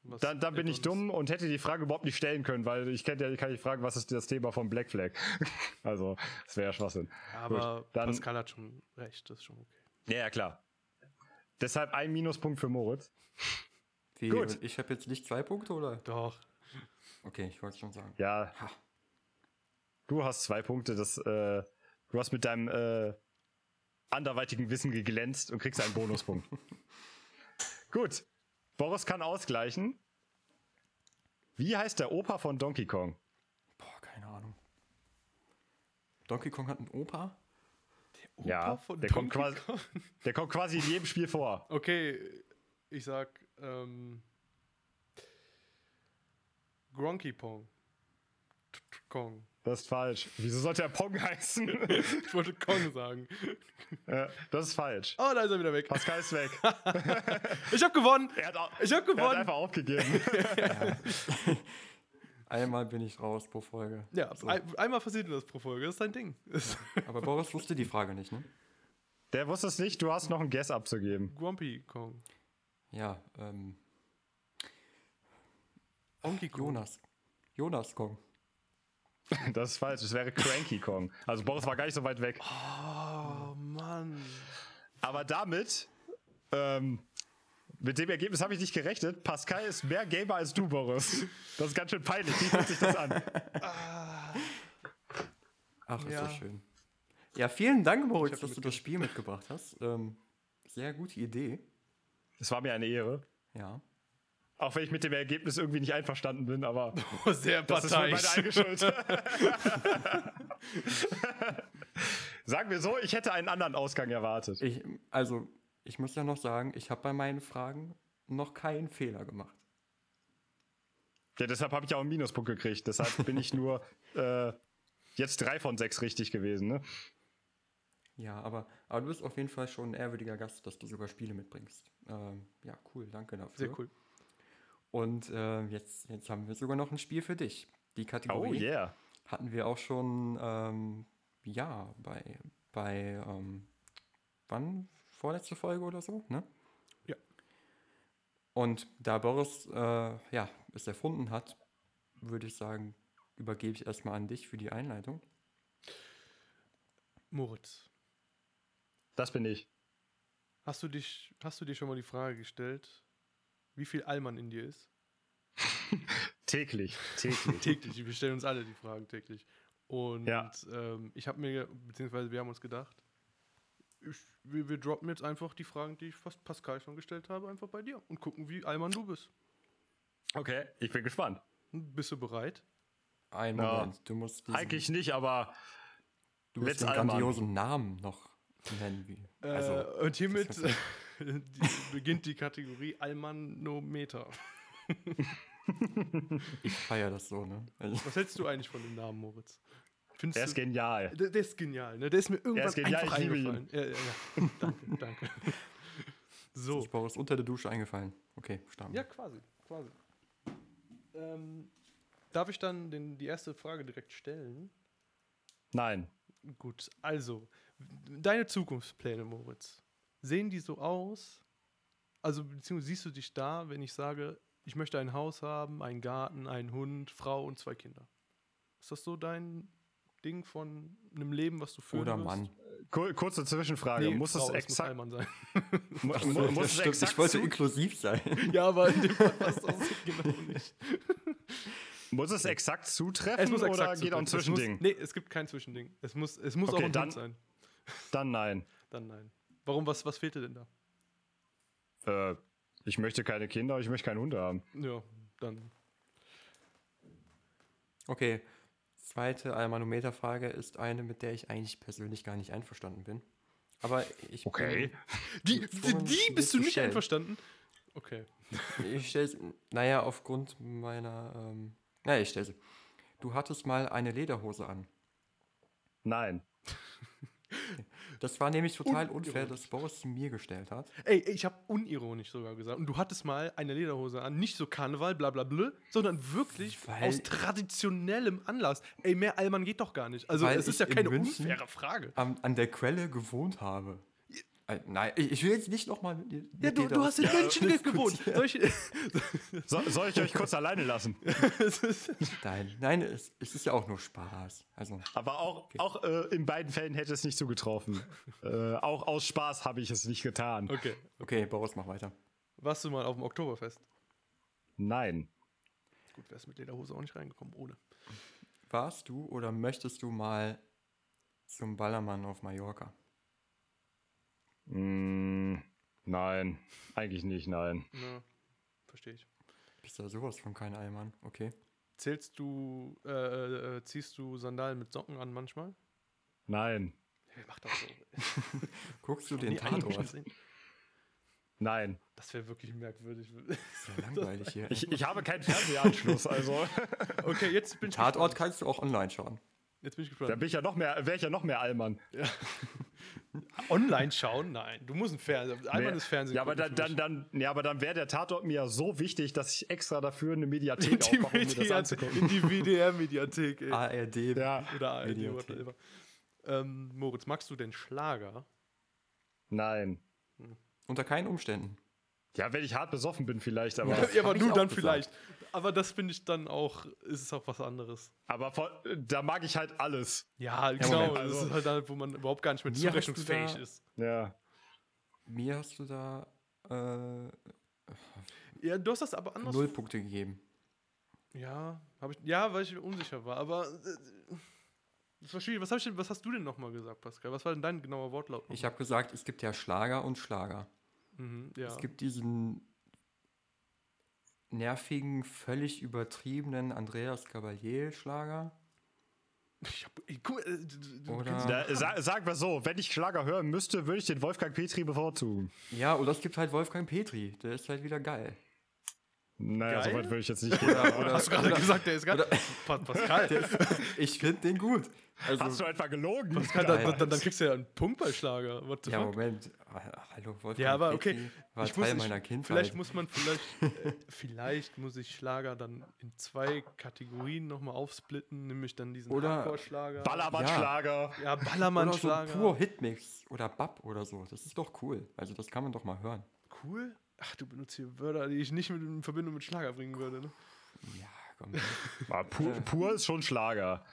Was Dann, dann bin ich dumm und hätte die Frage überhaupt nicht stellen können, weil ich kennt ja, kann ich fragen, was ist das Thema von Black Flag? also, das wäre ja Schwachsinn. Aber Gut, dann- Pascal hat schon recht, das ist schon okay. Ja, ja, klar. Deshalb ein Minuspunkt für Moritz. Wie, Gut. ich habe jetzt nicht zwei Punkte, oder? Doch. Okay, ich wollte schon sagen. Ja. Ha. Du hast zwei Punkte. Das, äh, du hast mit deinem äh, anderweitigen Wissen geglänzt und kriegst einen Bonuspunkt. Gut. Boris kann ausgleichen. Wie heißt der Opa von Donkey Kong? Boah, keine Ahnung. Donkey Kong hat einen Opa? Opa Ja, von der kommt Donkey quasi- Kong? Der kommt quasi in jedem Spiel vor. Okay, ich sag ähm, Gronky Pong. T- t- Kong. Das ist falsch. Wieso sollte er Pong heißen? Ich wollte Kong sagen. Äh, das ist falsch. Oh, da ist er wieder weg. Pascal ist weg. Ich hab gewonnen. Er hat, au- Ich hab er hat gewonnen. einfach aufgegeben. Einmal bin ich raus pro Folge. Ja, So. ein, einmal passiert das pro Folge. Das ist dein Ding. Aber Boris wusste die Frage nicht, ne? Der wusste es nicht. Du hast noch ein Guess abzugeben. Grumpy Kong. Ja, ähm, Onky Kong. Jonas. Jonas Kong. Das ist falsch. Es wäre Cranky Kong. Also Boris war gar nicht so weit weg. Oh, Mann. Aber damit, ähm, mit dem Ergebnis habe ich nicht gerechnet. Pascal ist mehr Gamer als du, Boris. Das ist ganz schön peinlich. Wie fühlt sich das an? Ach, ist Ja. so schön. Ja, vielen Dank, Moritz, hab dass du das Spiel mitgebracht hast. Ähm, sehr gute Idee. Es war mir eine Ehre. Ja. Auch wenn ich mit dem Ergebnis irgendwie nicht einverstanden bin, aber Oh, sehr das ist meine parteiisch. eigene Schuld. Sagen wir so, ich hätte einen anderen Ausgang erwartet. Ich, also, ich muss ja noch sagen, ich habe bei meinen Fragen noch keinen Fehler gemacht. Ja, deshalb habe ich auch einen Minuspunkt gekriegt. Deshalb bin ich nur äh, jetzt drei von sechs richtig gewesen. Ne? Ja, aber, aber du bist auf jeden Fall schon ein ehrwürdiger Gast, dass du sogar Spiele mitbringst. Ähm, ja, cool, danke dafür. Sehr cool. Und äh, jetzt, jetzt haben wir sogar noch ein Spiel für dich. Die Kategorie Oh yeah. hatten wir auch schon, ähm, ja, bei, bei, ähm, wann? Vorletzte Folge oder so, ne? Ja. Und da Boris, äh, ja, es erfunden hat, würde ich sagen, übergebe ich erstmal an dich für die Einleitung. Moritz, Das bin ich. hast du, dich, hast du dir schon mal die Frage gestellt, wie viel Allmann in dir ist? Täglich. Täglich. Täglich, wir stellen uns alle die Fragen täglich. Und Ja. ähm, ich habe mir, beziehungsweise wir haben uns gedacht, ich, wir, wir droppen jetzt einfach die Fragen, die ich fast Pascal schon gestellt habe, einfach bei dir und gucken, wie Allmann du bist. Okay, ich bin gespannt. Bist du bereit? Ein Ja. Moment, du musst diesen, Eigentlich nicht, aber du musst den grandiosen Namen noch nennen. Wie, also, äh, und hiermit das heißt- die, beginnt die Kategorie Almanometer. ich feiere das so, ne? Also, Was hältst du eigentlich von dem Namen, Moritz? Findest er ist du, genial. der, der ist genial, ne? Der ist mir irgendwann ist genial, einfach ich eingefallen. Ja, ja, ja. danke, danke. So. ist Boris unter der Dusche eingefallen. Okay, starten. Ja, quasi, quasi. Ähm, darf ich dann den, die erste Frage direkt stellen? Nein. Gut, also, deine Zukunftspläne, Moritz, sehen die so aus? Also, beziehungsweise siehst du dich da, wenn ich sage, ich möchte ein Haus haben, einen Garten, einen Hund, Frau und zwei Kinder? Ist das so dein Ding von einem Leben, was du führen Oder wirst? Mann. Kur kurze Zwischenfrage. Nee, muss Frau, es muss exakt, Allmann sein. mu Ach mu so, muss das es exakt ich wollte inklusiv sein. ja, aber in dem Fall passt das genau nicht. muss es exakt zutreffen Es muss oder exakt geht auch ein zutreffen. Es Zwischending? Muss, nee, es gibt kein Zwischending. Es muss, es muss Okay, auch ein dann- Hund sein. Dann nein. Dann nein. Warum, was, was fehlt dir denn da? Äh, ich möchte keine Kinder, ich möchte keine Hunde haben. Ja, dann. Okay, zweite Almanometer-Frage ist eine, mit der ich eigentlich persönlich gar nicht einverstanden bin. Aber ich Okay. Die, die, die bist du nicht stellen. einverstanden? Okay. ich stelle naja, aufgrund meiner, ähm, naja, ich stelle sie. Du hattest mal eine Lederhose an. Nein. Das war nämlich total unfair, dass Boris sie mir gestellt hat. Ey, ich habe unironisch sogar gesagt. Und du hattest mal eine Lederhose an. Nicht so Karneval, bla bla bla, sondern wirklich Weil- aus traditionellem Anlass. Ey, mehr Allmann geht doch gar nicht. Also, es ist ja in keine München- unfaire Frage. Am, an der Quelle gewohnt habe. Äh, nein, ich will jetzt nicht nochmal mit dir. Ja, du, dir du hast in München gewohnt. Soll ich, So, soll ich euch kurz alleine lassen? Nein, nein, es, es ist ja auch nur Spaß. Also, Aber auch, auch äh, in beiden Fällen hätte es nicht zugetroffen. äh, auch aus Spaß habe ich es nicht getan. okay. okay, Boris, mach weiter. Warst du mal auf dem Oktoberfest? Nein. Gut, wärst mit Lederhose auch nicht reingekommen, ohne. Warst du oder möchtest du mal zum Ballermann auf Mallorca? Mm, nein. Eigentlich nicht, nein. Ja, verstehe ich. Bist ja sowas von kein Allmann, okay. Zählst du, äh, äh, ziehst du Sandalen mit Socken an manchmal? Nein. Wer macht das so? Guckst du den Tatort? Nein. Das wäre wirklich merkwürdig. Ist ja langweilig hier. Ich, ich habe keinen Fernsehanschluss, also Okay, jetzt bin ich Tatort gespannt. kannst du auch online schauen. Jetzt bin ich da gespannt. bin ich ja noch mehr, wäre ich ja noch mehr Allmann. Online schauen? Nein. Du musst ein Fernsehen. Einmal Nee. das Fernsehen. Ja, aber gucken dann, dann, dann, ja, aber dann wäre der Tatort mir ja so wichtig, dass ich extra dafür eine Mediathek aufmache, um mir das anzugucken. in die WDR-Mediathek. ARD. Ja, Oder ARD, Mediathek. whatever. Ähm, Moritz, magst du denn Schlager? nein. Unter keinen Umständen. Ja, wenn ich hart besoffen bin vielleicht, aber, Ja. Aber nur dann gesagt. vielleicht. Aber das finde ich dann auch, ist es auch was anderes. aber vor, da mag ich halt alles. Ja, genau. Moment, das also- ist halt dann, wo man überhaupt gar nicht mehr zurechnungsfähig da- ist. Ja. Mir hast du da äh, Ja, du hast das aber anders. null Punkte gegeben. Ja, hab ich, ja, weil ich mir unsicher war. Aber äh, das war schwierig. Was, ich denn, was hast du denn nochmal gesagt, Pascal? Was war denn dein genauer Wortlaut? Ich habe gesagt, es gibt ja Schlager und Schlager. Mhm, ja. Es gibt diesen nervigen, völlig übertriebenen Andreas Cavalier-Schlager. Ich hab, ey, guck, äh, Oder- Da, sag, sag mal so, wenn ich Schlager hören müsste, würde ich den Wolfgang Petri bevorzugen. Ja, oder es gibt halt Wolfgang Petri. Der ist halt wieder geil. Naja, Geil? so weit würde ich jetzt nicht gehen. Oder, oder, Hast du gerade oder, gesagt, der ist ganz. Pa- Pascal, der ist, ich finde den gut. Also, Hast du etwa gelogen? Pascal Geil. dann, dann, dann kriegst du ja einen Punkt bei Schlager. What the ja, fuck? Moment. Ah, Hallo, Wolfgang Ja, aber okay. war Ich Teil muss- meiner Kindheit. Vielleicht muss man vielleicht, äh, vielleicht muss ich Schlager dann in zwei Kategorien nochmal aufsplitten, nämlich dann diesen Oder Hardcore-Schlager. Ballermann-Schlager. ja, oder so Ballermann-Schlager. pur Hitmix oder Bab oder so. Das ist doch cool. Also das kann man doch mal hören. cool. Ach, du benutzt hier Wörter, die ich nicht mit, in Verbindung mit Schlager bringen würde. Ne? Ja, komm. Ah, pur, pur ist schon Schlager.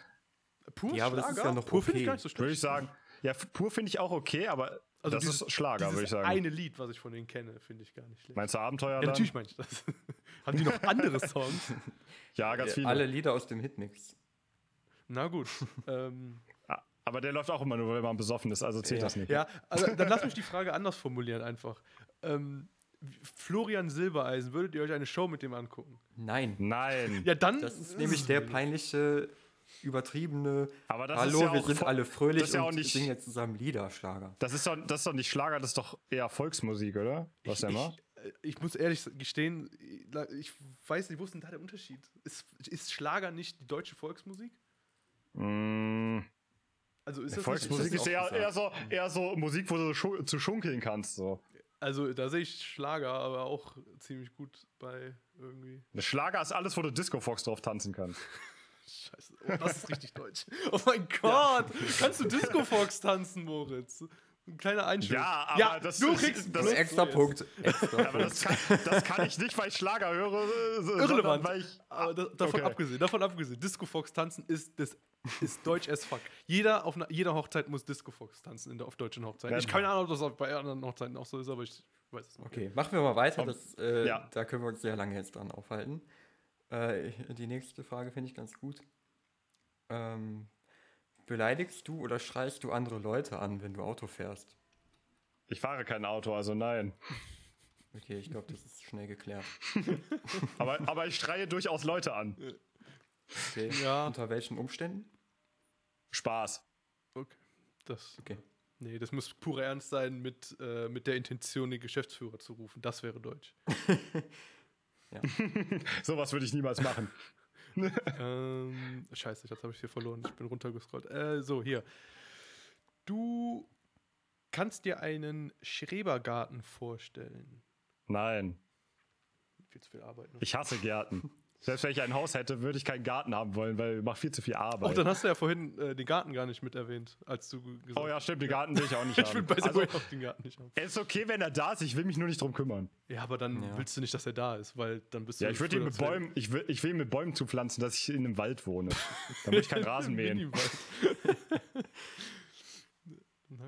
Pur Ja, aber das ist ja noch Pur finde ich okay. gar nicht so schlecht. Würde ich sagen. Ja, pur finde ich auch okay, aber Also das dieses- ist Schlager, würde ich sagen. eine Lied, was ich von denen kenne, finde ich gar nicht schlecht. Meinst du Abenteuer ja, dann? natürlich meine ich das. Haben die noch andere Songs? Ja, ganz viele. Alle Lieder aus dem Hitmix. Na gut. ähm, Ah, Aber der läuft auch immer nur, wenn man besoffen ist, also zählt Ja. das nicht. ja, also dann lass mich die Frage anders formulieren einfach. Ähm, Florian Silbereisen, würdet ihr euch eine Show mit dem angucken? Nein. Nein. Ja, dann. Das ist nämlich der peinliche, übertriebene Aber das Hallo, ist ja wir auch sind alle fröhlich das ist ja auch und nicht- singen jetzt zusammen Lieder, Schlager. Das ist, doch, das ist doch nicht Schlager, das ist doch eher Volksmusik, oder? Was? Ich, äh, ich muss ehrlich gestehen, ich weiß nicht, wo ist denn da der Unterschied? Ist, ist Schlager nicht die deutsche Volksmusik? Mm, Also ist das Volksmusik nicht, ist das eher, auch eher, so, eher so Musik, wo du schu zu schunkeln kannst. So. Also da sehe ich Schlager aber auch ziemlich gut bei irgendwie. Der Schlager ist alles, wo du Disco Fox drauf tanzen kannst. Scheiße, oh, das ist richtig deutsch. Oh mein Gott, kannst du Disco Fox tanzen, Moritz? Ein kleiner Einschub. Ja, aber das du ist- kriegst einen das Das extra. Punkt. Extra Aber das kann, das kann ich nicht, weil ich Schlager höre, Irrelevant. weil ich. Aber da, davon okay. abgesehen, davon abgesehen, Disco Fox tanzen ist, das, ist deutsch as fuck. Jeder auf einer, jeder Hochzeit muss Disco Fox tanzen in der, auf deutschen Hochzeiten. Ja, ich keine Ahnung, ob das auch bei anderen Hochzeiten auch so ist, aber ich weiß es nicht. Okay, machen wir mal weiter. Das, äh, Ja. Da können wir uns sehr lange jetzt dran aufhalten. Äh, die nächste Frage finde ich ganz gut. Ähm, beleidigst du oder schreist du andere Leute an, wenn du Auto fährst? Ich fahre kein Auto, also nein. Okay, ich glaube, das ist schnell geklärt. Aber, aber ich schreie durchaus Leute an. Okay. Ja. Unter welchen Umständen? Spaß. Okay. Das, Okay. nee, das muss pure Ernst sein mit, äh, mit der Intention, den Geschäftsführer zu rufen. Das wäre deutsch. Sowas würde ich niemals machen. ähm, scheiße, jetzt habe ich hier verloren. Ich bin runtergescrollt. Äh, so, hier. Du kannst dir einen Schrebergarten vorstellen. Nein. Viel zu viel Arbeit. Ne? Ich hasse Gärten. Selbst wenn ich ein Haus hätte, würde ich keinen Garten haben wollen, weil macht viel zu viel Oh, Arbeit. dann hast du ja vorhin äh, den Garten gar nicht mit erwähnt, als du gesagt oh ja, stimmt, den Garten will ich auch nicht Ich will haben. bei Also, auch den Garten nicht haben. es ist okay, wenn er da ist, ich will mich nur nicht drum kümmern. Ja, aber dann Ja. willst du nicht, dass er da ist, weil dann bist du. Ja, ich würde ihn mit Bäumen, ich will, ich will ihn mit Bäumen zupflanzen, dass ich in einem Wald wohne. Damit ich keinen Rasen mähen. Miniwald.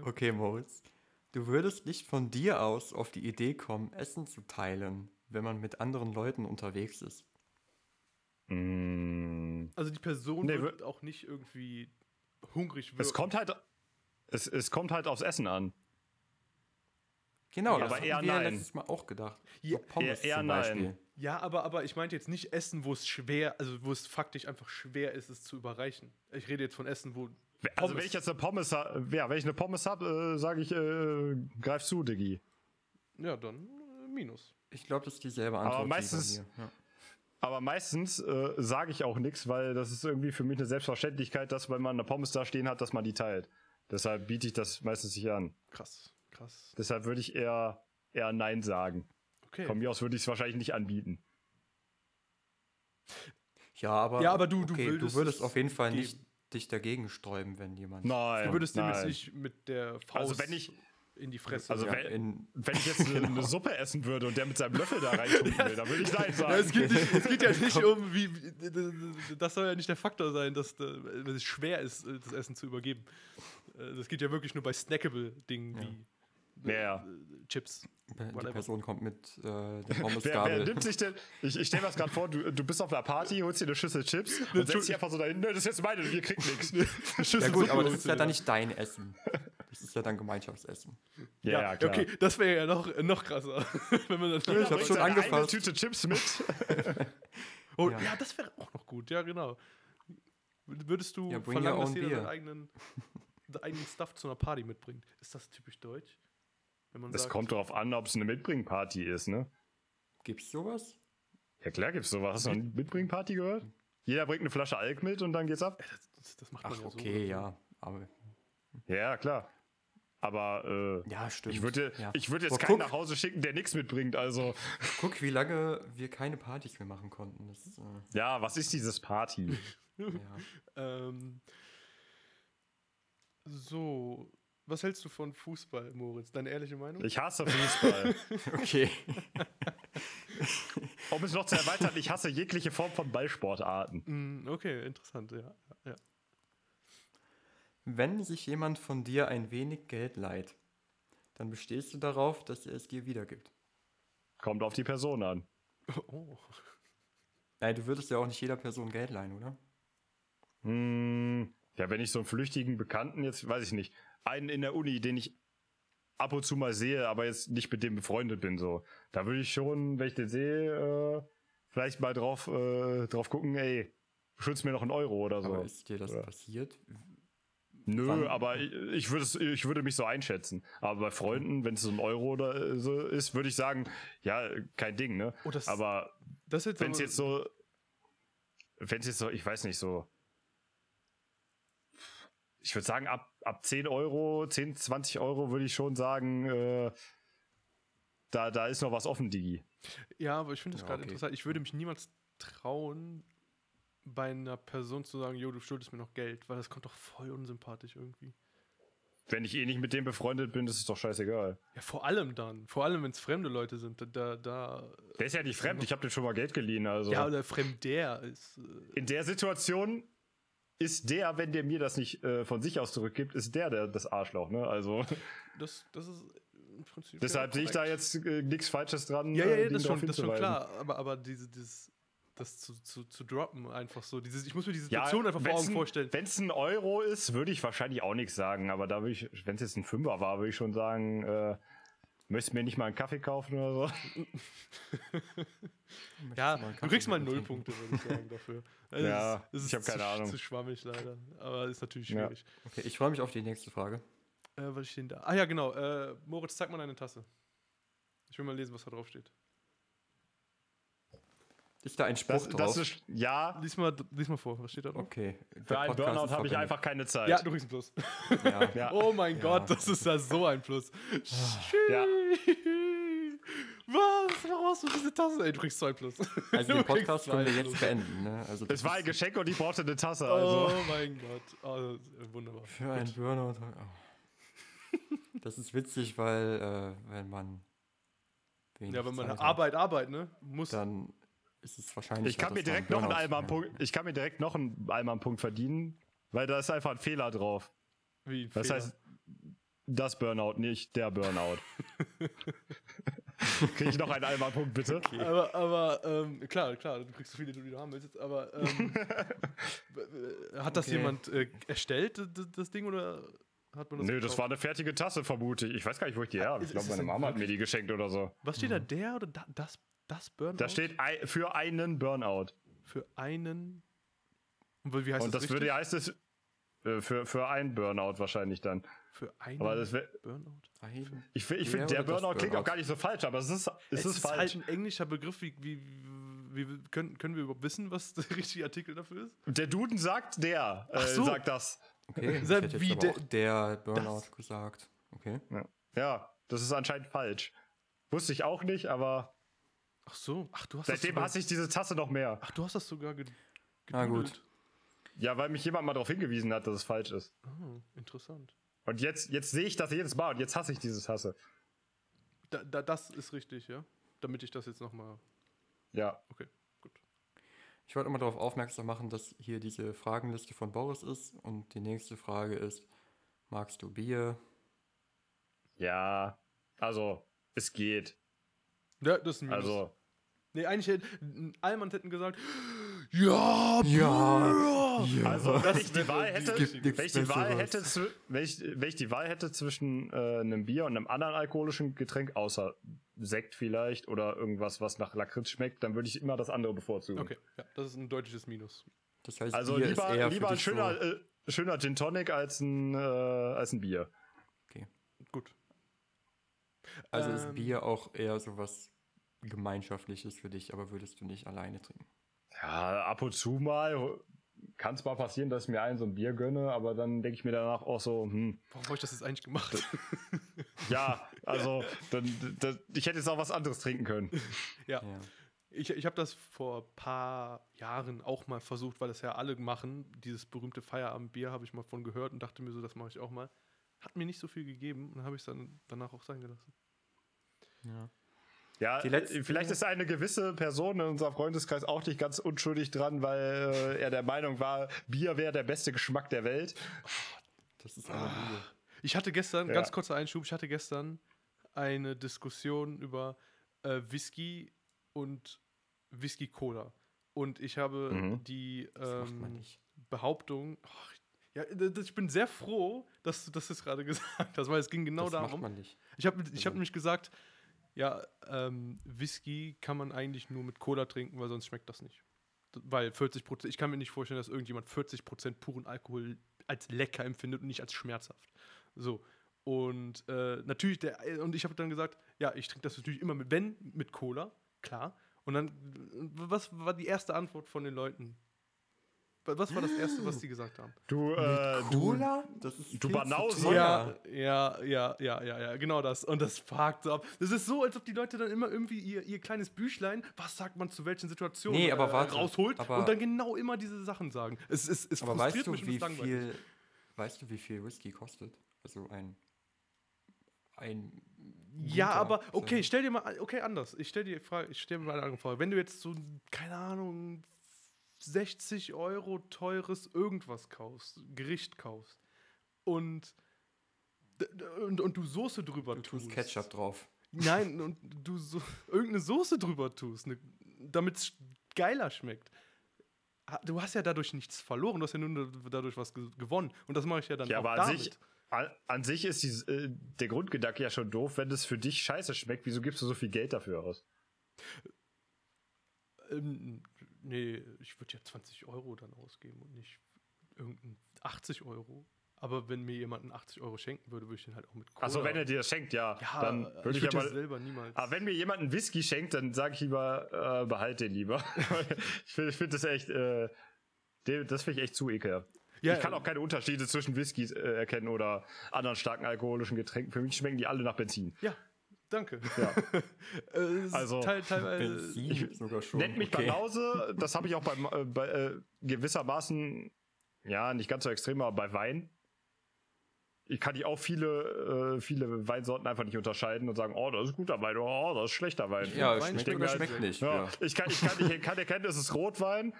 Okay, Moritz. Du würdest nicht von dir aus auf die Idee kommen, Essen zu teilen, wenn man mit anderen Leuten unterwegs ist. Mm. Also die Person Nee, wird auch nicht irgendwie hungrig Es wirken. kommt halt, es, es kommt halt aufs Essen an. Genau, Ja, das aber haben eher wir nein. letztes Mal auch gedacht. Ja, Pommes eher zum nein. Beispiel. Ja, aber, aber ich meinte jetzt nicht Essen, wo es schwer, also wo es faktisch einfach schwer ist, es zu überreichen. Ich rede jetzt von Essen, wo. Also Pommes. wenn ich jetzt eine Pommes habe, ja, wenn ich eine Pommes habe, äh, sage ich, äh, greif zu, Diggi. Ja, dann äh, Minus. Ich glaube, das ist dieselbe Antwort. wie bei meistens- mir. Ja. Aber meistens äh, sage ich auch nichts, weil das ist irgendwie für mich eine Selbstverständlichkeit, dass wenn man eine Pommes da stehen hat, dass man die teilt. Deshalb biete ich das meistens nicht an. Krass, krass. Deshalb würde ich eher, eher Nein sagen. Okay. Von mir aus würde ich es wahrscheinlich nicht anbieten. ja, aber, Ja, aber du- du okay, würdest du würdest es auf jeden Fall nicht dich dagegen sträuben, wenn jemand. Nein. Du würdest dem jetzt nicht mit der Faust Also wenn ich- in die Fresse. Also ja, wenn- in, Wenn ich jetzt eine, eine Suppe essen würde und der mit seinem Löffel da reintun will, dann würde ich Nein sagen. ja, es, geht nicht, es geht ja nicht um, wie, wie. Das soll ja nicht der Faktor sein, dass, äh, dass es schwer ist, äh, das Essen zu übergeben. Äh, Das geht ja wirklich nur bei snackable-Dingen Ja. wie äh, Ja, ja. äh, Chips. die. Person kommt mit äh, der Wer, wer Pommesgabel. nimmt sich denn? Ich, ich stelle mir das gerade vor, du, du bist auf einer Party, holst dir eine Schüssel Chips und setzt dich einfach so dahin, "Nö, das ist jetzt meine, ihr kriegt nichts. Ja gut, aber das ist ja dann nicht dein Essen. Das ist ja dann Gemeinschaftsessen. Ja, ja, klar. Okay, das wäre ja noch, noch krasser. Wenn man dann ich hab Bringt schon angefasst. Tüte Chips mit. oh, Ja. ja. das wäre auch noch gut, ja, genau. Würdest du Ja, bring your verlangen, dass own jeder seinen eigenen, seinen eigenen Stuff zu einer Party mitbringt? Ist das typisch deutsch? Wenn man Das sagt, kommt darauf an, ob es eine Mitbringparty ist, ne? Gibt's sowas? Ja klar gibt's sowas. Hast du eine Mitbringparty gehört? Jeder bringt eine Flasche Alk mit und dann geht's ab. Ja, das, das, macht man Ach, ja so. okay, ja. Aber Ja, klar. Aber äh, ja, stimmt. ich würde ja. ich würde jetzt Aber keinen guck, nach Hause schicken, der nichts mitbringt. Also, guck, wie lange wir keine Partys mehr machen konnten. Das, äh, ja, was ist dieses Party? ja. Ähm, so, was hältst du von Fußball, Moritz? Deine ehrliche Meinung? Ich hasse Fußball. Okay. um es noch zu erweitern, ich hasse jegliche Form von Ballsportarten. Mm, okay, interessant, ja. Wenn sich jemand von dir ein wenig Geld leiht, dann bestehst du darauf, dass er es dir wiedergibt. Kommt auf die Person an. Oh. Nein, du würdest ja auch nicht jeder Person Geld leihen, oder? Hm, ja, wenn ich so einen flüchtigen Bekannten jetzt, weiß ich nicht, einen in der Uni, den ich ab und zu mal sehe, aber jetzt nicht mit dem befreundet bin, so, da würde ich schon, wenn ich den sehe, äh, vielleicht mal drauf, äh, drauf gucken, ey, schuldest mir noch einen Euro oder so. Aber ist dir das Ja. passiert? Nö, wann- aber ich, ich würde ich würde mich so einschätzen. Aber bei Freunden, wenn es so ein Euro oder äh, so ist, würde ich sagen, ja, kein Ding, ne? Oh, das- aber wenn es jetzt so, wenn es jetzt so, ich weiß nicht, so, ich würde sagen, ab, ab 10 Euro, 10, 20 Euro würde ich schon sagen, äh, da, da ist noch was offen, Digi. Ja, aber ich finde das Ja, gerade okay. interessant. Ich würde mich niemals trauen, bei einer Person zu sagen, jo, du schuldest mir noch Geld, weil das kommt doch voll unsympathisch irgendwie. Wenn ich eh nicht mit dem befreundet bin, ist es doch scheißegal. Ja, vor allem dann. Vor allem, wenn es fremde Leute sind. Da, da, Der ist ja nicht fremd, ich habe den schon mal Geld geliehen, also. Ja, oder fremder ist. Äh, In der Situation ist der, wenn der mir das nicht äh, von sich aus zurückgibt, ist der, der das Arschloch, ne? Also das, das ist im Prinzip. deshalb ja, sehe ich da jetzt äh, nichts Falsches dran. Ja, ja, äh, ja das, schon, das ist schon klar. Aber, aber diese, dieses, das zu, zu, zu droppen, einfach so. Dieses, ich muss mir die Ja, Situation einfach vor Augen vorstellen. Wenn es ein Euro ist, würde ich wahrscheinlich auch nichts sagen. Aber da würde ich, wenn es jetzt ein Fünfer war, würde ich schon sagen, äh, möchtest du mir nicht mal einen Kaffee kaufen oder so? Ja, du kriegst mal null? Punkte, würde ich sagen, dafür. Also Ja, es ist- ich hab es ist keine zu, Ahnung. Zu schwammig leider. Aber ist natürlich Ja. schwierig. Okay, ich freue mich auf die nächste Frage. Äh, was steht denn da? Ah ja, genau. Äh, Moritz, zeig mal deine Tasse. Ich will mal lesen, was da drauf steht. Ist da ein Spruch Das, drauf? das ist, ja, Lies mal, lies mal vor, was steht da drauf? okay. für einen Burnout habe ich einfach keine Zeit. Ja, du kriegst einen Plus. Ja. Ja. Oh mein Ja. Gott, das ist ja so ein Plus. Ja. Was? Warum brauchst du diese Tasse? Ey, du kriegst 2 plus. Also den Podcast können wir zwei jetzt beenden. Ne? Also Es war ein Geschenk und ich brauchte eine Tasse. Oh Also. mein Gott. Oh, wunderbar. Für einen Burnout. Oh. Das ist witzig, weil äh, wenn man wenig Ja, wenn man Zeit Arbeit, Arbeit, ne? Muss. hat, dann ist es wahrscheinlich. Ich kann mir direkt noch einen Alman-Punkt, ich kann mir direkt noch einen Alman-Punkt verdienen, weil da ist einfach ein Fehler drauf. Wie ein Das Fehler. heißt, das Burnout, nicht der Burnout. Kriege ich noch einen Alman-Punkt, bitte? Aber, aber ähm, klar, klar, du kriegst so viele, wie du haben willst. jetzt, Aber ähm, hat das Okay. jemand äh, erstellt, das Ding, oder hat man das Nö, das gekauft? war eine fertige Tasse, vermute ich. Ich weiß gar nicht, wo ich die her habe. Ich glaube, meine das Mama hat mir die geschenkt oder so. Was steht da, der oder da, das, das Burnout? Da steht für einen Burnout. Für einen. Und wie heißt Und das, das würde heißt es äh, für, für einen Burnout wahrscheinlich dann. Für einen Aber das wär, Burnout? Ein, ich, ich Der finde, der das Burnout klingt auch Burnout? gar nicht so falsch, aber es ist, es ist, ist falsch. halt ein englischer Begriff. Wie, wie, wie, können, können wir überhaupt wissen, was der richtige Artikel dafür ist? Der Duden sagt der, äh, Ach so. sagt das. okay, ich hätte wie jetzt aber der- auch der Burnout gesagt. Okay. Ja, das ist anscheinend falsch. Wusste ich auch nicht, aber Ach so. Ach, du hast seitdem das sogar, hasse ich diese Tasse noch mehr. Ach, du hast das sogar ge Na gut. gedudelt. Ja, weil mich jemand mal darauf hingewiesen hat, dass es falsch ist. Ah, interessant. Und jetzt, jetzt sehe ich das jedes Mal und jetzt hasse ich diese Tasse. Da, da, das ist richtig, ja? Damit ich das jetzt nochmal. Ja. Okay, gut. Ich wollte immer darauf aufmerksam machen, dass hier diese Fragenliste von Boris ist und die nächste Frage ist: Magst du Bier? Ja. Also, es geht. Ja, das ist ein Minus. Also, Nee, eigentlich hätte. Allmann hätten gesagt. Ja, Ja, Bier! also wenn ich die Wahl hätte, wenn ich die Wahl hätte, wenn ich, wenn ich die Wahl hätte zwischen äh, einem Bier und einem anderen alkoholischen Getränk, außer Sekt vielleicht oder irgendwas, was nach Lakritz schmeckt, dann würde ich immer das andere bevorzugen. Okay, ja, das ist ein deutliches Minus. Das heißt, Also Bier lieber, ist eher lieber ein schöner, So, äh, schöner Gin Tonic als ein, äh, als ein Bier. Gut. also ist ähm, Bier auch eher so was Gemeinschaftliches für dich, aber würdest du nicht alleine trinken? Ja, ab und zu mal kann es mal passieren, dass ich mir einen so ein Bier gönne, aber dann denke ich mir danach auch so, hm, Warum habe ich das jetzt eigentlich gemacht? ja, also dann, dann, ich hätte jetzt auch was anderes trinken können. ja. Ja. Ich, ich habe das vor ein paar Jahren auch mal versucht, weil das ja alle machen. Dieses berühmte Feierabendbier habe ich mal von gehört und dachte mir so, das mache ich auch mal. Hat mir nicht so viel gegeben und habe ich es dann danach auch sein gelassen. ja. Ja, Die letzte- vielleicht ist eine gewisse Person in unserem Freundeskreis auch nicht ganz unschuldig dran, weil äh, er der Meinung war, Bier wäre der beste Geschmack der Welt. Das ist eine Lüge. Ich hatte gestern, Ja. ganz kurzer Einschub, ich hatte gestern eine Diskussion über äh, Whisky und Whisky Cola. Und ich habe Mhm. die macht ähm. Behauptung. ach, ja, ich bin sehr froh, dass du das jetzt gerade gesagt hast, weil es ging genau das macht darum. man nicht. Ich habe ich hab Also- nämlich gesagt, ja, ähm, Whisky kann man eigentlich nur mit Cola trinken, weil sonst schmeckt das nicht. Weil 40 Prozent, ich kann mir nicht vorstellen, dass irgendjemand 40 Prozent puren Alkohol als lecker empfindet und nicht als schmerzhaft. So. Und äh, natürlich, der, und ich habe dann gesagt, ja, ich trinke das natürlich immer mit, wenn, mit Cola, klar. Und dann, äh, was war die erste Antwort von den Leuten? Wa- Was war das erste, was die gesagt haben? Du, äh, du, Cola? Das ist du zu Banause. Ja, ja, ja, ja, ja, ja, genau das. Und das fragt so ab. Das ist so, als ob die Leute dann immer irgendwie ihr, ihr kleines Büchlein, was sagt man zu welchen Situationen, Nee, aber warte, rausholt aber- und dann genau immer diese Sachen sagen. Es, es, es Aber frustriert weißt du, mich wie viel, weißt du, wie viel Whisky kostet? Also ein, ein Ja, aber okay, stell dir mal, okay, anders. Ich stell dir die Frage, ich stell mir mal eine andere Frage. Wenn du jetzt so, keine Ahnung, 60 Euro teures irgendwas kaufst, Gericht kaufst und, und, und du Soße drüber Du tust tust. Ketchup drauf. Nein, und du so irgendeine Soße drüber tust, ne, damit es geiler schmeckt. Du hast ja dadurch nichts verloren, du hast ja nur dadurch was ge gewonnen. Und das mache ich ja dann Ja, auch aber an damit. sich, an, an sich ist die, äh, der Grundgedanke ja schon doof, wenn es für dich scheiße schmeckt, wieso gibst du so viel Geld dafür aus? Ähm, nee, ich würde ja 20 Euro dann ausgeben und nicht irgendein 80 Euro. Aber wenn mir jemand einen 80 Euro schenken würde, würde ich den halt auch mit Cola. Achso, wenn er dir das schenkt, ja, ja, dann ich würde ich würde ja ja mal. selber niemals. Aber wenn mir jemand einen Whisky schenkt, dann sage ich lieber, äh, behalt den lieber. ich finde ich find das echt, äh, das finde ich echt zu ekelhaft. Ja, ich kann auch keine Unterschiede zwischen Whiskys äh, erkennen oder anderen starken alkoholischen Getränken. Für mich schmecken die alle nach Benzin. Ja, Danke. Ja. Äh, ist Also, teil, teilweise. Benzin ich- sogar schon. Nennt mich okay. Banause, das habe ich auch beim, äh, bei äh, gewissermaßen, ja, nicht ganz so extrem, aber bei Wein. Ich kann die auch viele, äh, viele Weinsorten einfach nicht unterscheiden und sagen, oh, das ist guter Wein, oh, das ist schlechter Wein. Ja, Wein schmeckt oder mir schmeckt halt- nicht. Ja, Ja. Ich, kann, ich, kann, ich kann erkennen, ist es Rotwein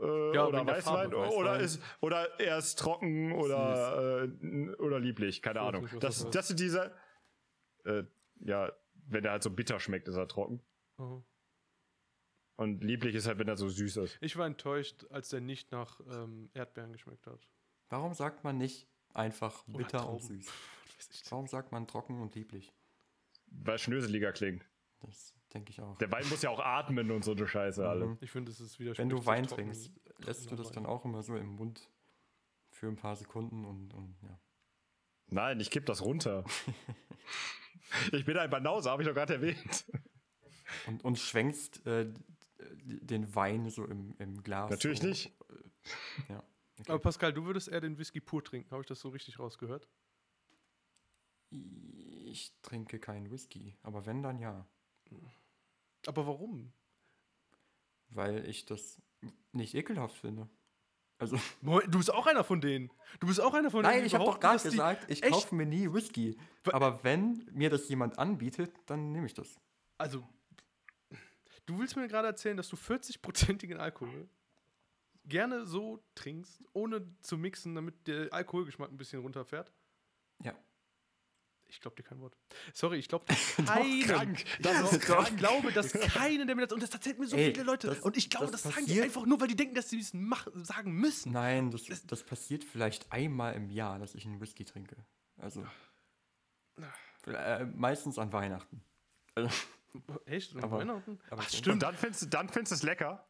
äh, Ja, oder Weißwein, Farbe, oder Weißwein. ist oder er ist trocken oder äh, oder lieblich, keine Ich Ahnung. Das, das sind diese äh, ja, wenn er halt so bitter schmeckt, ist er trocken Oh. und lieblich ist halt, wenn er so süß ist. Ich war enttäuscht, als der nicht nach ähm, Erdbeeren geschmeckt hat. Warum sagt man nicht einfach bitter und süß? Warum sagt man trocken und lieblich? Weil schnöseliger klingt. Das denke ich auch. Der Wein muss ja auch atmen und so eine Scheiße alle. Mhm. Ich finde, es ist wieder Wenn du Wein trocken- trinkst, lässt du das dann auch immer so im Mund für ein paar Sekunden und, und ja. Nein, ich kipp das runter. ich bin ein Banause, habe ich doch gerade erwähnt. Und, und schwenkst äh, den Wein so im, im Glas. Natürlich so, nicht. äh, Ja. Okay. Aber Pascal, du würdest eher den Whisky pur trinken. Habe ich das so richtig rausgehört? Ich trinke keinen Whisky, aber wenn, dann ja. Aber warum? Weil ich das nicht ekelhaft finde. Also, Moment, du bist auch einer von denen. Du bist auch einer von denen. nein, ich habe doch die- gesagt, ich kaufe mir nie Whisky. Aber wenn mir das jemand anbietet, dann nehme ich das. Also, du willst mir gerade erzählen, dass du 40-prozentigen Alkohol gerne so trinkst, ohne zu mixen, damit der Alkoholgeschmack ein bisschen runterfährt? Ich glaube dir kein Wort. Sorry, ich glaube keinen. krank. Das Ja, ist krank. Ich glaube, dass keiner, der mir das. Und das erzählt mir so Ey, viele Leute. das- und ich glaube, das, das sagen die einfach nur, weil die denken, dass sie es sagen müssen. Nein, das, das passiert vielleicht einmal im Jahr, dass ich einen Whisky trinke. Also. Äh, meistens an Weihnachten. Also, Echt? Und Aber- Weihnachten? aber Ach, so- Und stimmt. dann findest du dann findest es lecker.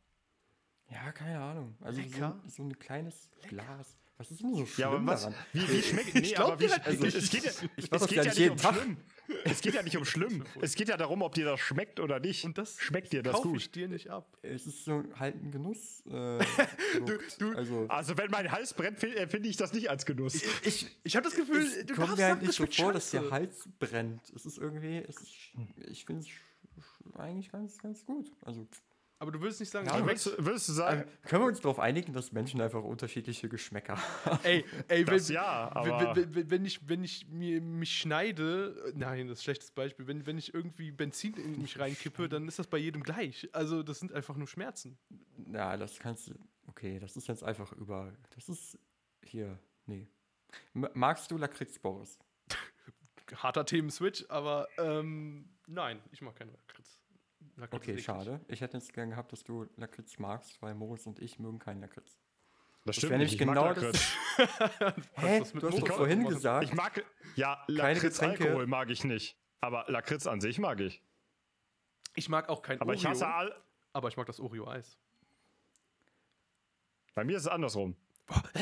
ja, keine Ahnung. Also Lecker? so, so ein kleines Glas. Was ist denn so schlimm Ja, aber was? daran? Wie, wie schmeckt Nee, glaub aber wie, also, es geht ja, Ich es geht ja nicht um Tag. schlimm. Es geht ja nicht um schlimm. Es geht ja darum, ob dir das schmeckt oder nicht. Und das schmeckt dir das kaufe gut. ich dir nicht ab. Es ist so halt ein Genuss. Äh, Produkt. du- also, Also wenn mein Hals brennt, fi- empfinde ich das nicht als Genuss. ich, Ich habe das Gefühl, es du kommt mir halt nicht so vor, dass der. Hals brennt. Es ist irgendwie, es ist, ich finde es eigentlich ganz, ganz gut. Also Aber du willst nicht sagen, Ja, würdest, du- würdest du äh, sagen, können wir uns darauf einigen, dass Menschen einfach unterschiedliche Geschmäcker haben? Ey, ey, Das wenn, ja, wenn- aber- wenn, wenn, wenn ich, wenn ich mir, mich schneide, nein, das ist ein schlechtes Beispiel, wenn, wenn ich irgendwie Benzin in mich reinkippe, dann ist das bei jedem gleich. Also das sind einfach nur Schmerzen. Ja, das kannst du. Okay, das ist jetzt einfach über. Das ist hier. Nee. Magst du Lakritz, Boris? Harter Themenswitch, aber ähm, nein, ich mag keine Lakritz. Lakritz Okay, schade. Ich hätte jetzt gern gehabt, dass du Lakritz magst, weil Moritz und ich mögen keinen Lakritz. das wär nämlich ich mag genau Lakritz. Hä? das mit Du hast doch vorhin gesagt. Ich mag, ja, Lakritz. Alkohol mag ich nicht. Aber Lakritz an sich mag ich. Ich mag auch kein Aber Oreo, ich hasse all, aber ich mag das Oreo-Eis. bei mir ist es andersrum.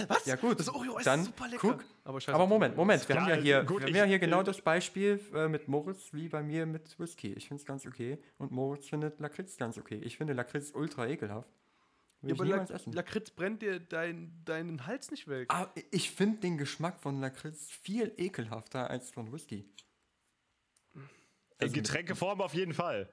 Was? Ja, gut, Das dann ist super lecker. guck. Aber, Aber Moment, Oreo. Moment. Wir haben Ja, ja hier, gut, wir ich- haben ja hier genau äh, das Beispiel äh, mit Moritz wie bei mir mit Whisky. Ich finde es ganz okay. Und Moritz findet Lakritz ganz okay. Ich finde Lakritz ultra ekelhaft. Will Ja, ich aber Lak essen. Lakritz brennt dir dein, deinen Hals nicht weg. Ah, ich finde den Geschmack von Lakritz viel ekelhafter als von Whisky. In Also- Getränkeform auf jeden Fall.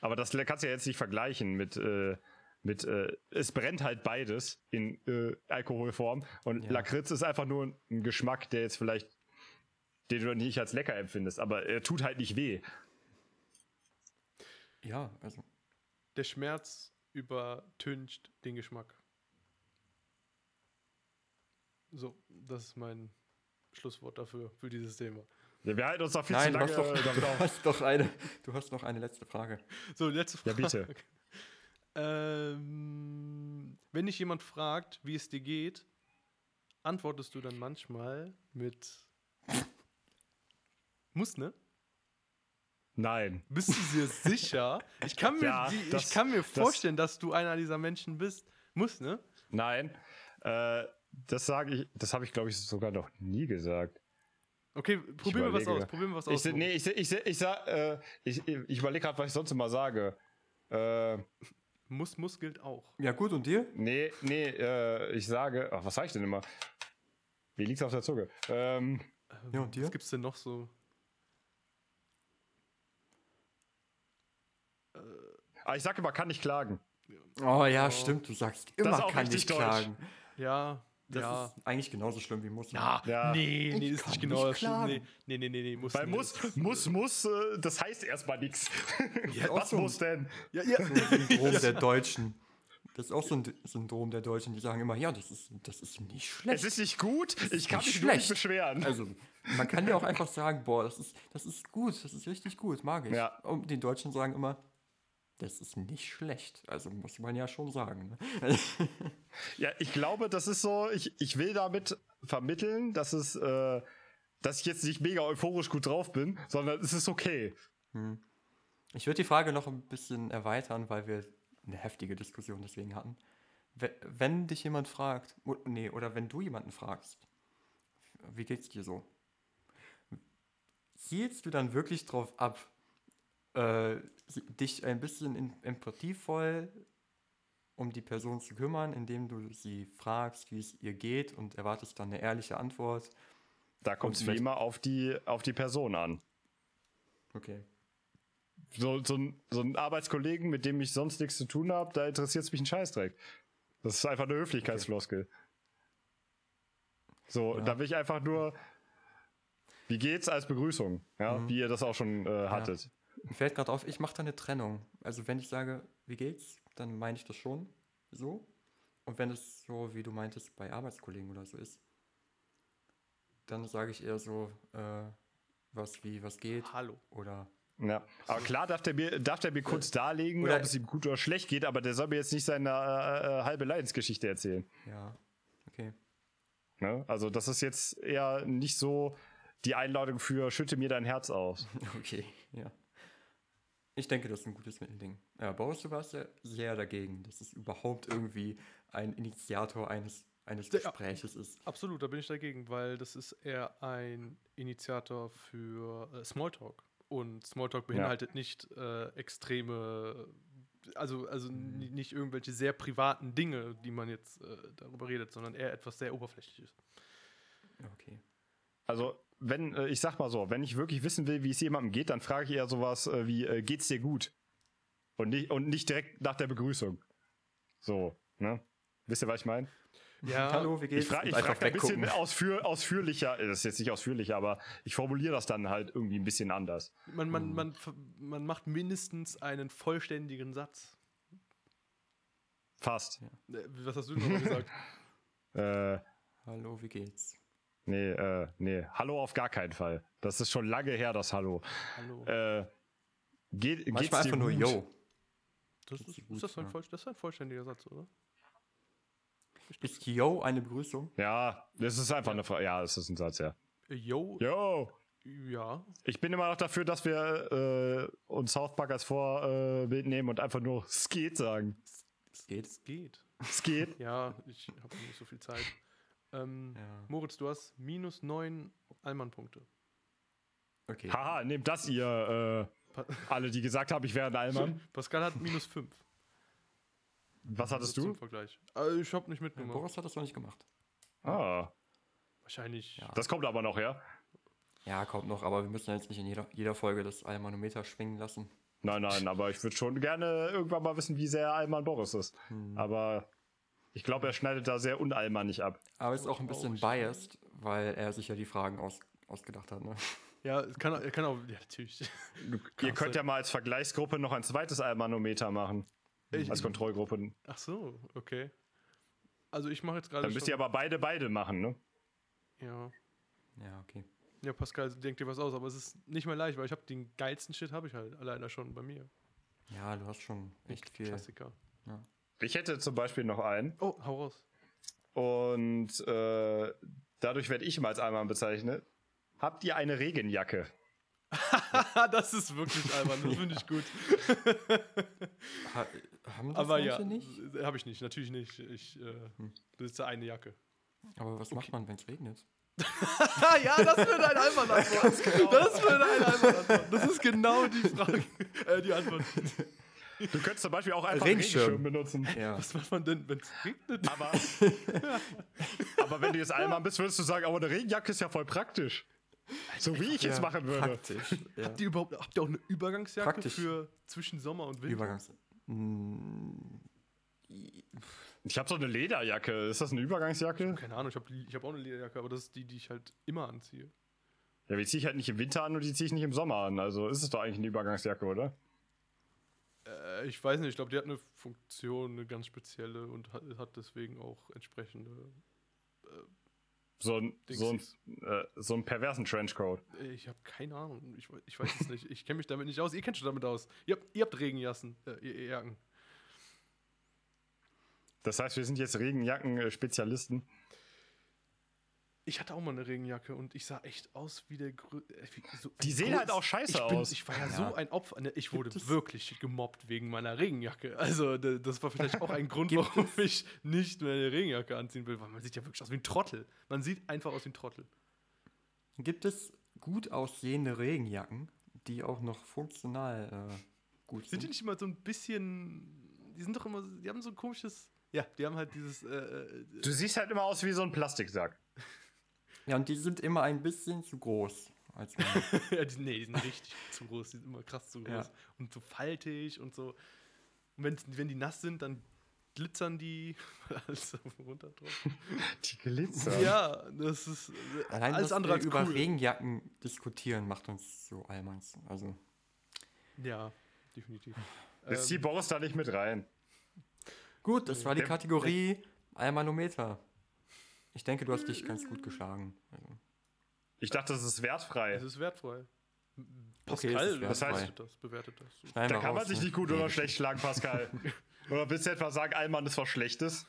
Aber das kannst du ja jetzt nicht vergleichen mit, äh, mit äh, es brennt halt beides in äh, Alkoholform. Und Ja. Lakritz ist einfach nur ein Geschmack, der jetzt vielleicht, den du nicht als lecker empfindest, aber er tut halt nicht weh. Ja, also. Der Schmerz übertüncht den Geschmack. So, das ist mein Schlusswort dafür, für dieses Thema. Ja, wir halten uns doch viel Nein, zu du lange hast, doch, du, hast doch eine, du hast noch eine letzte Frage. So, letzte Ja, Frage. bitte. Ähm, wenn dich jemand fragt, wie es dir geht, antwortest du dann manchmal mit Muss, ne? Nein. Bist du dir sicher? Ich kann mir, Ja, die, ich das- kann mir das- vorstellen, dass du einer dieser Menschen bist. Muss, ne? Nein. Äh, das sage ich, das habe ich, glaube ich, sogar noch nie gesagt. Okay, probieren wir was aus. Probieren wir was Ich, aus. nee, ich, ich, se- ich, sag, äh, ich, ich überlege gerade, was ich sonst immer sage. Äh, muss, muss gilt auch. Ja, gut, und dir? Nee, nee, äh, ich sage, ach, was sage ich denn immer? Wie liegt's auf der Zunge? Ähm, ähm, ja, und dir? Was gibt's denn noch so? Äh, ah, ich sage immer, kann nicht klagen. Oh ja, oh. stimmt, du sagst immer, kann nicht klagen. Ja. Das ja. ist eigentlich genauso schlimm wie muss. Ja, Ja. nee, nee, Ich ist nicht genau nicht das Schlimme. Nee, nee, nee, nee, nee, muss Bei nicht. muss, muss, muss, äh, das heißt erstmal nichts. auch Was so. muss denn? Ja, ja. Syndrom der Deutschen. Das ist auch so ein Syndrom der Deutschen, die sagen immer, ja, das ist, das ist nicht schlecht. Es ist nicht gut, ich kann mich nur nicht schlecht. beschweren. Also, man kann ja auch einfach sagen, boah, das ist, das ist gut, das ist richtig gut, mag ich. Ja. Und die Deutschen sagen immer, das ist nicht schlecht. Also muss man ja schon sagen. Ne? Ja, ich glaube, das ist so, ich, ich will damit vermitteln, dass es, äh, dass ich jetzt nicht mega euphorisch gut drauf bin, sondern es ist okay. Ich würde die Frage noch ein bisschen erweitern, weil wir eine heftige Diskussion deswegen hatten. We- Wenn dich jemand fragt, nee, oder wenn du jemanden fragst, wie geht's dir so? Zielst du dann wirklich drauf ab, äh, dich ein bisschen in, empathievoll um die Person zu kümmern, indem du sie fragst, wie es ihr geht und erwartest dann eine ehrliche Antwort? Da kommt es wie immer auf die, auf die Person an. Okay. So, so, ein, so ein Arbeitskollegen, mit dem ich sonst nichts zu tun habe, da interessiert es mich ein Scheißdreck. Das ist einfach eine Höflichkeitsfloskel. So, Ja. da will ich einfach nur, wie geht's als Begrüßung, ja, Mhm. wie ihr das auch schon äh, hattet. Mir fällt gerade auf, ich mache da eine Trennung. Also wenn ich sage, wie geht's, dann meine ich das schon so. Und wenn es so, wie du meintest, bei Arbeitskollegen oder so ist, dann sage ich eher so, äh, was wie, was geht Hallo. oder Ja. Aber klar darf der mir, darf der mir kurz darlegen, oder- ob es ihm gut oder schlecht geht, aber der soll mir jetzt nicht seine äh, äh, halbe Leidensgeschichte erzählen. ja, okay. Ne? Also das ist jetzt eher nicht so die Einladung für schütte mir dein Herz aus. Okay, ja. Ich denke, das ist ein gutes Mittelding. Ja, Boris, du warst ja sehr dagegen, dass es überhaupt irgendwie ein Initiator eines, eines Ja. Gespräches ist. Absolut, da bin ich dagegen, weil das ist eher ein Initiator für äh, Smalltalk. Und Smalltalk beinhaltet nicht äh, extreme, also, also Mhm. ni- nicht irgendwelche sehr privaten Dinge, die man jetzt äh, darüber redet, sondern eher etwas sehr Oberflächliches. Ja, Okay. Also wenn, äh, ich sag mal so, wenn ich wirklich wissen will, wie es jemandem geht, dann frage ich eher sowas äh, wie, äh, geht's dir gut? Und nicht, und nicht direkt nach der Begrüßung. So, ne? Wisst ihr, was ich meine? Ja, Hallo, wie geht's? Ich, fra Und ich frage ein bisschen ausführ ausführlicher, äh, das ist jetzt nicht ausführlicher, aber ich formuliere das dann halt irgendwie ein bisschen anders. Man, Mhm. man, man, man macht mindestens einen vollständigen Satz. Fast. Äh, Was hast du denn nochmal gesagt? Äh, Hallo, wie geht's? Nee, äh, nee. Hallo auf gar keinen Fall. Das ist schon lange her, das Hallo. Hallo. Äh, geht, geht's Manchmal dir einfach nur gut? Yo. das ist, ist, das ein das ist ein vollständiger Satz, oder? Ist Yo eine Begrüßung? Ja, das ist einfach eine Frage. Ja, das ist ein Satz, ja. Äh, Yo, Yo! ja. Ich bin immer noch dafür, dass wir äh, uns South Park als Vorbild nehmen und einfach nur Skeet sagen. Es geht. Es geht. Skeet. Ja, ich habe nicht so viel Zeit. Ähm, Ja. Moritz, du hast minus neun Allmann-Punkte. Okay. Haha, nehmt das ihr, äh, alle, die gesagt haben, ich wäre ein Allmann. Pascal hat minus fünf. Was hattest Also du? Zum Vergleich. Äh, ich habe nicht Ja, mitgemacht. Boris hat das noch nicht gemacht. Ah, Wahrscheinlich. Ja. das kommt aber noch, ja? Ja, kommt noch, aber wir müssen jetzt nicht in jeder, jeder Folge das Almanometer schwingen lassen. Nein, nein, aber ich würde schon gerne irgendwann mal wissen, wie sehr Allmann Boris ist. Hm. Aber ich glaube, er schneidet da sehr unallmannig ab. Aber ist auch ein bisschen Traurig. biased, weil er sich ja die Fragen aus, ausgedacht hat. Ne? Ja, kann, er kann auch. Ja, natürlich. Ihr könnt ja mal als Vergleichsgruppe noch ein zweites Allmanometer machen. Ich- Als Kontrollgruppe. Ach so, okay. Also ich mache jetzt gerade. Dann müsst ihr aber beide, beide machen, ne? Ja. Ja, okay. Ja, Pascal, denk dir was aus, aber es ist nicht mehr leicht, weil ich habe den geilsten Shit habe ich halt alleine schon bei mir. Ja, du hast schon echt viel. Klassiker. Ich hätte zum Beispiel noch einen. Oh, hau raus. Und äh, dadurch werde ich immer als Allmann bezeichnet. Habt ihr eine Regenjacke? das ist wirklich albern, das finde ich gut. Ha, haben das aber ja, nicht? habe ich nicht, natürlich nicht. Ich äh, Hm. besitze eine Jacke. Aber was macht man, wenn es regnet? Ja, das wird ein albern Antwort. genau. Das wird ein albern Antwort. Das ist genau die Frage, äh, die Antwort. Du könntest zum Beispiel auch einfach Regenschirm. einen Regenschirm benutzen. Ja. Was macht man denn, wenn es regnet? Aber, aber wenn du jetzt Allmann bist, würdest du sagen, aber eine Regenjacke ist ja voll praktisch. So wie ich es Ja, machen würde. Praktisch. Ja. Habt ihr überhaupt habt ihr auch eine Übergangsjacke Praktisch. für zwischen Sommer und Winter? Übergangs. Mm, Ich habe so eine Lederjacke. Ist das eine Übergangsjacke? Keine Ahnung, ich habe ich hab auch eine Lederjacke, aber das ist die, die ich halt immer anziehe. Ja, die ziehe ich halt nicht im Winter an und die ziehe ich nicht im Sommer an. Also ist es doch eigentlich eine Übergangsjacke, oder? Äh, ich weiß nicht, ich glaube, die hat eine Funktion, eine ganz spezielle und hat, hat deswegen auch entsprechende. So ein, so ein, äh, so ein perversen Trenchcoat. Äh, Ich habe keine Ahnung, ich, ich weiß es nicht. Ich kenne mich damit nicht aus. Ihr kennt schon damit aus. Ihr habt, ihr habt Regenjassen, äh, Jacken. Das heißt, wir sind jetzt Regenjacken-Spezialisten. Ich hatte auch mal eine Regenjacke und ich sah echt aus wie der Grö äh, wie, so Die sehen groß- halt auch scheiße ich bin, aus. Ich war ja, Ja. so ein Opfer. Ne, Ich wurde es- wirklich gemobbt wegen meiner Regenjacke. Also, das war vielleicht auch ein Grund, Gibt warum ich nicht mehr eine Regenjacke anziehen will, weil man sieht ja wirklich aus wie ein Trottel. Man sieht einfach aus wie ein Trottel. Gibt es gut aussehende Regenjacken, die auch noch funktional äh, gut Sind sind? die nicht immer so ein bisschen. Die sind doch immer. Die haben so ein komisches. Ja, die haben halt dieses. Äh, äh, Du siehst halt immer aus wie so ein Plastiksack. Ja, und die sind immer ein bisschen zu groß. Als man, ja, die, nee, die sind richtig zu groß. Die sind immer krass zu groß. Ja. Und so faltig und so. Und wenn, wenn die nass sind, dann glitzern die. weil alles so runtertropft. Die glitzern. Ja, das ist. allein, alles dass andere wir als über cool. Regenjacken diskutieren, macht uns so allmanns. Also, Ja, definitiv. Jetzt Ähm, zieht Boris da nicht mit rein. gut, das war die Kategorie Almanometer. Ich denke, du hast dich ganz gut geschlagen. Also, Ich dachte, das ist wertfrei. es ist wertfrei. Okay, Pascal es ist wertfrei. bewertet das, bewertet das. schneiden Da kann man raus, sich ne? nicht gut Nee, oder das- schlecht schlagen, Pascal. oder willst du etwa sagen, Allmann ist was Schlechtes?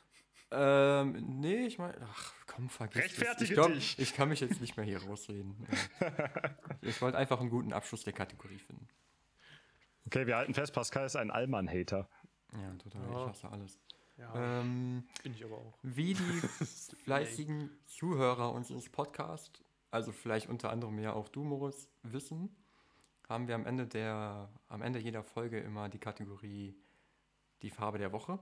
Ähm, nee, ich meine, ach komm, vergiss es. Rechtfertige ich glaub, dich. Ich kann mich jetzt nicht mehr hier rausreden. Ich wollte einfach einen guten Abschluss der Kategorie finden. Okay, wir halten fest, Pascal ist ein Allmann-Hater. Ja, total, Ja. ich hasse alles. Ja, Ähm, bin ich aber auch. wie die fleißigen Zuhörer unseres Podcasts, also vielleicht unter anderem ja auch du, Moritz, wissen, haben wir am Ende, der, am Ende jeder Folge immer die Kategorie die Farbe der Woche.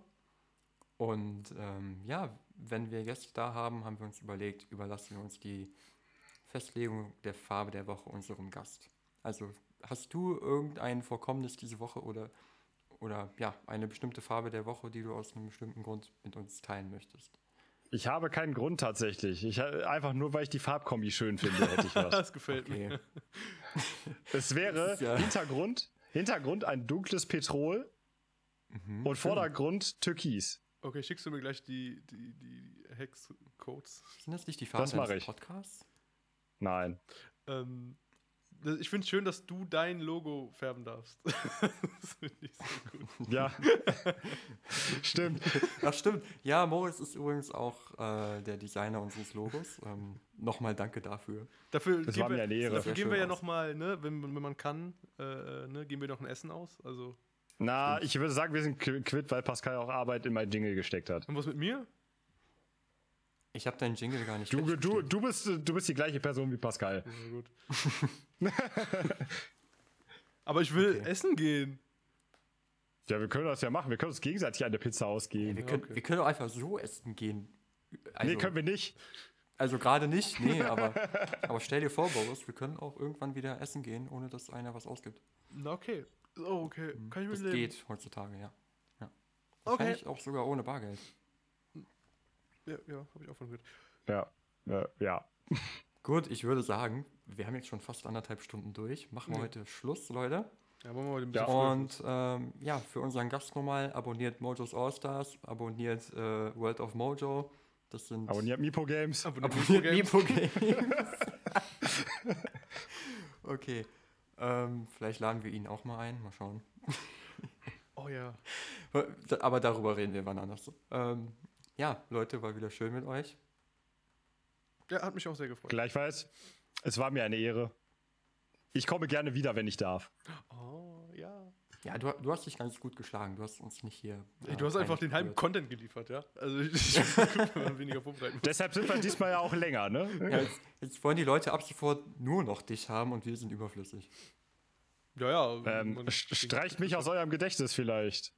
Und ähm, ja, wenn wir Gäste da haben, haben wir uns überlegt, überlassen wir uns die Festlegung der Farbe der Woche unserem Gast. Also hast du irgendein Vorkommnis diese Woche oder, oder ja, eine bestimmte Farbe der Woche, die du aus einem bestimmten Grund mit uns teilen möchtest? Ich habe keinen Grund tatsächlich. Ich, einfach nur, weil ich die Farbkombi schön finde, hätte ich was. Das gefällt mir. Okay. es wäre ist ja- Hintergrund, Hintergrund ein dunkles Petrol Mhm, und Vordergrund Türkis. Okay, schickst du mir gleich die, die, die Hex-Codes? Sind das nicht die Farben Das mache deines ich. Podcasts? Nein. Ähm, ich finde es schön, dass du dein Logo färben darfst. das finde ich so gut. Ja. Stimmt. Ach stimmt. Ja, Moritz ist übrigens auch äh, der Designer unseres Logos. Ähm, Nochmal danke dafür. Dafür Das geben war mir wir, eine Ehre. Dafür geben wir ja nochmal, ne, wenn, wenn man kann, äh, ne, geben wir noch ein Essen aus. Also, Na, ich würde sagen, wir sind qu- quitt, weil Pascal auch Arbeit in mein Jingle gesteckt hat. und was mit mir? Ich habe deinen Jingle gar nicht Du, du, du, bist, du bist die gleiche Person wie Pascal. Ja, gut. Aber ich will Okay. essen gehen. Ja, wir können das ja machen. Wir können uns gegenseitig eine Pizza ausgeben. Wir können, okay. wir können doch einfach so essen gehen. Also, nee, können wir nicht. also gerade nicht, nee, aber, aber stell dir vor, Boris, wir können auch irgendwann wieder essen gehen, ohne dass einer was ausgibt. Na, okay. Oh, okay. Kann ich Das mit leben. geht heutzutage, ja. ja. Okay. Wahrscheinlich auch sogar ohne Bargeld. Ja, ja habe ich auch von gehört. Ja. Äh, ja. Gut, ich würde sagen, wir haben jetzt schon fast anderthalb Stunden durch. Machen wir Ja. heute Schluss, Leute. Ja, machen wir den Ja. bisschen Und ähm, ja, für unseren Gast nochmal, abonniert Mojo's All-Stars, abonniert äh, World of Mojo. Das sind Abonniert Mipo Games. abonniert Mipo Games. okay. Ähm, vielleicht laden wir ihn auch mal ein. Mal schauen. Oh ja. Aber darüber reden wir wann anders. Ähm, ja, Leute, war wieder schön mit euch. Ja, hat mich auch sehr gefreut. Gleichfalls. Es war mir eine Ehre. Ich komme gerne wieder, wenn ich darf. Oh, ja. Ja, du, du hast dich ganz gut geschlagen. Du hast uns nicht hier. Ey, äh, du hast einfach peinlich den halben. Content geliefert, ja? Also ich, ich weniger vorbereiten muss. Deshalb sind wir diesmal ja auch länger, ne? Ja, jetzt, jetzt wollen die Leute ab sofort nur noch dich haben und wir sind überflüssig. Ja, ja. Ähm, streicht mich aus eurem Gedächtnis vielleicht.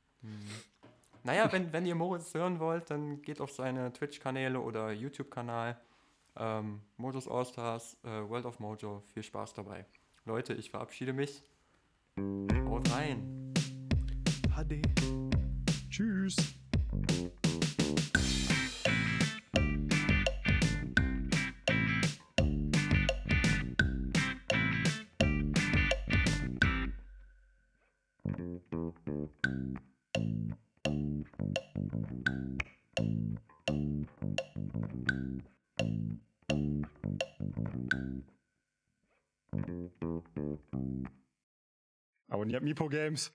Naja, wenn, wenn ihr Moritz hören wollt, dann geht auf seine Twitch-Kanäle oder YouTube-Kanal. Ähm, Modus Allstars, äh, World of Mojo. Viel Spaß dabei. Leute, ich verabschiede mich. Haut rein. HD. Tschüss. Abonniert Mipo Games.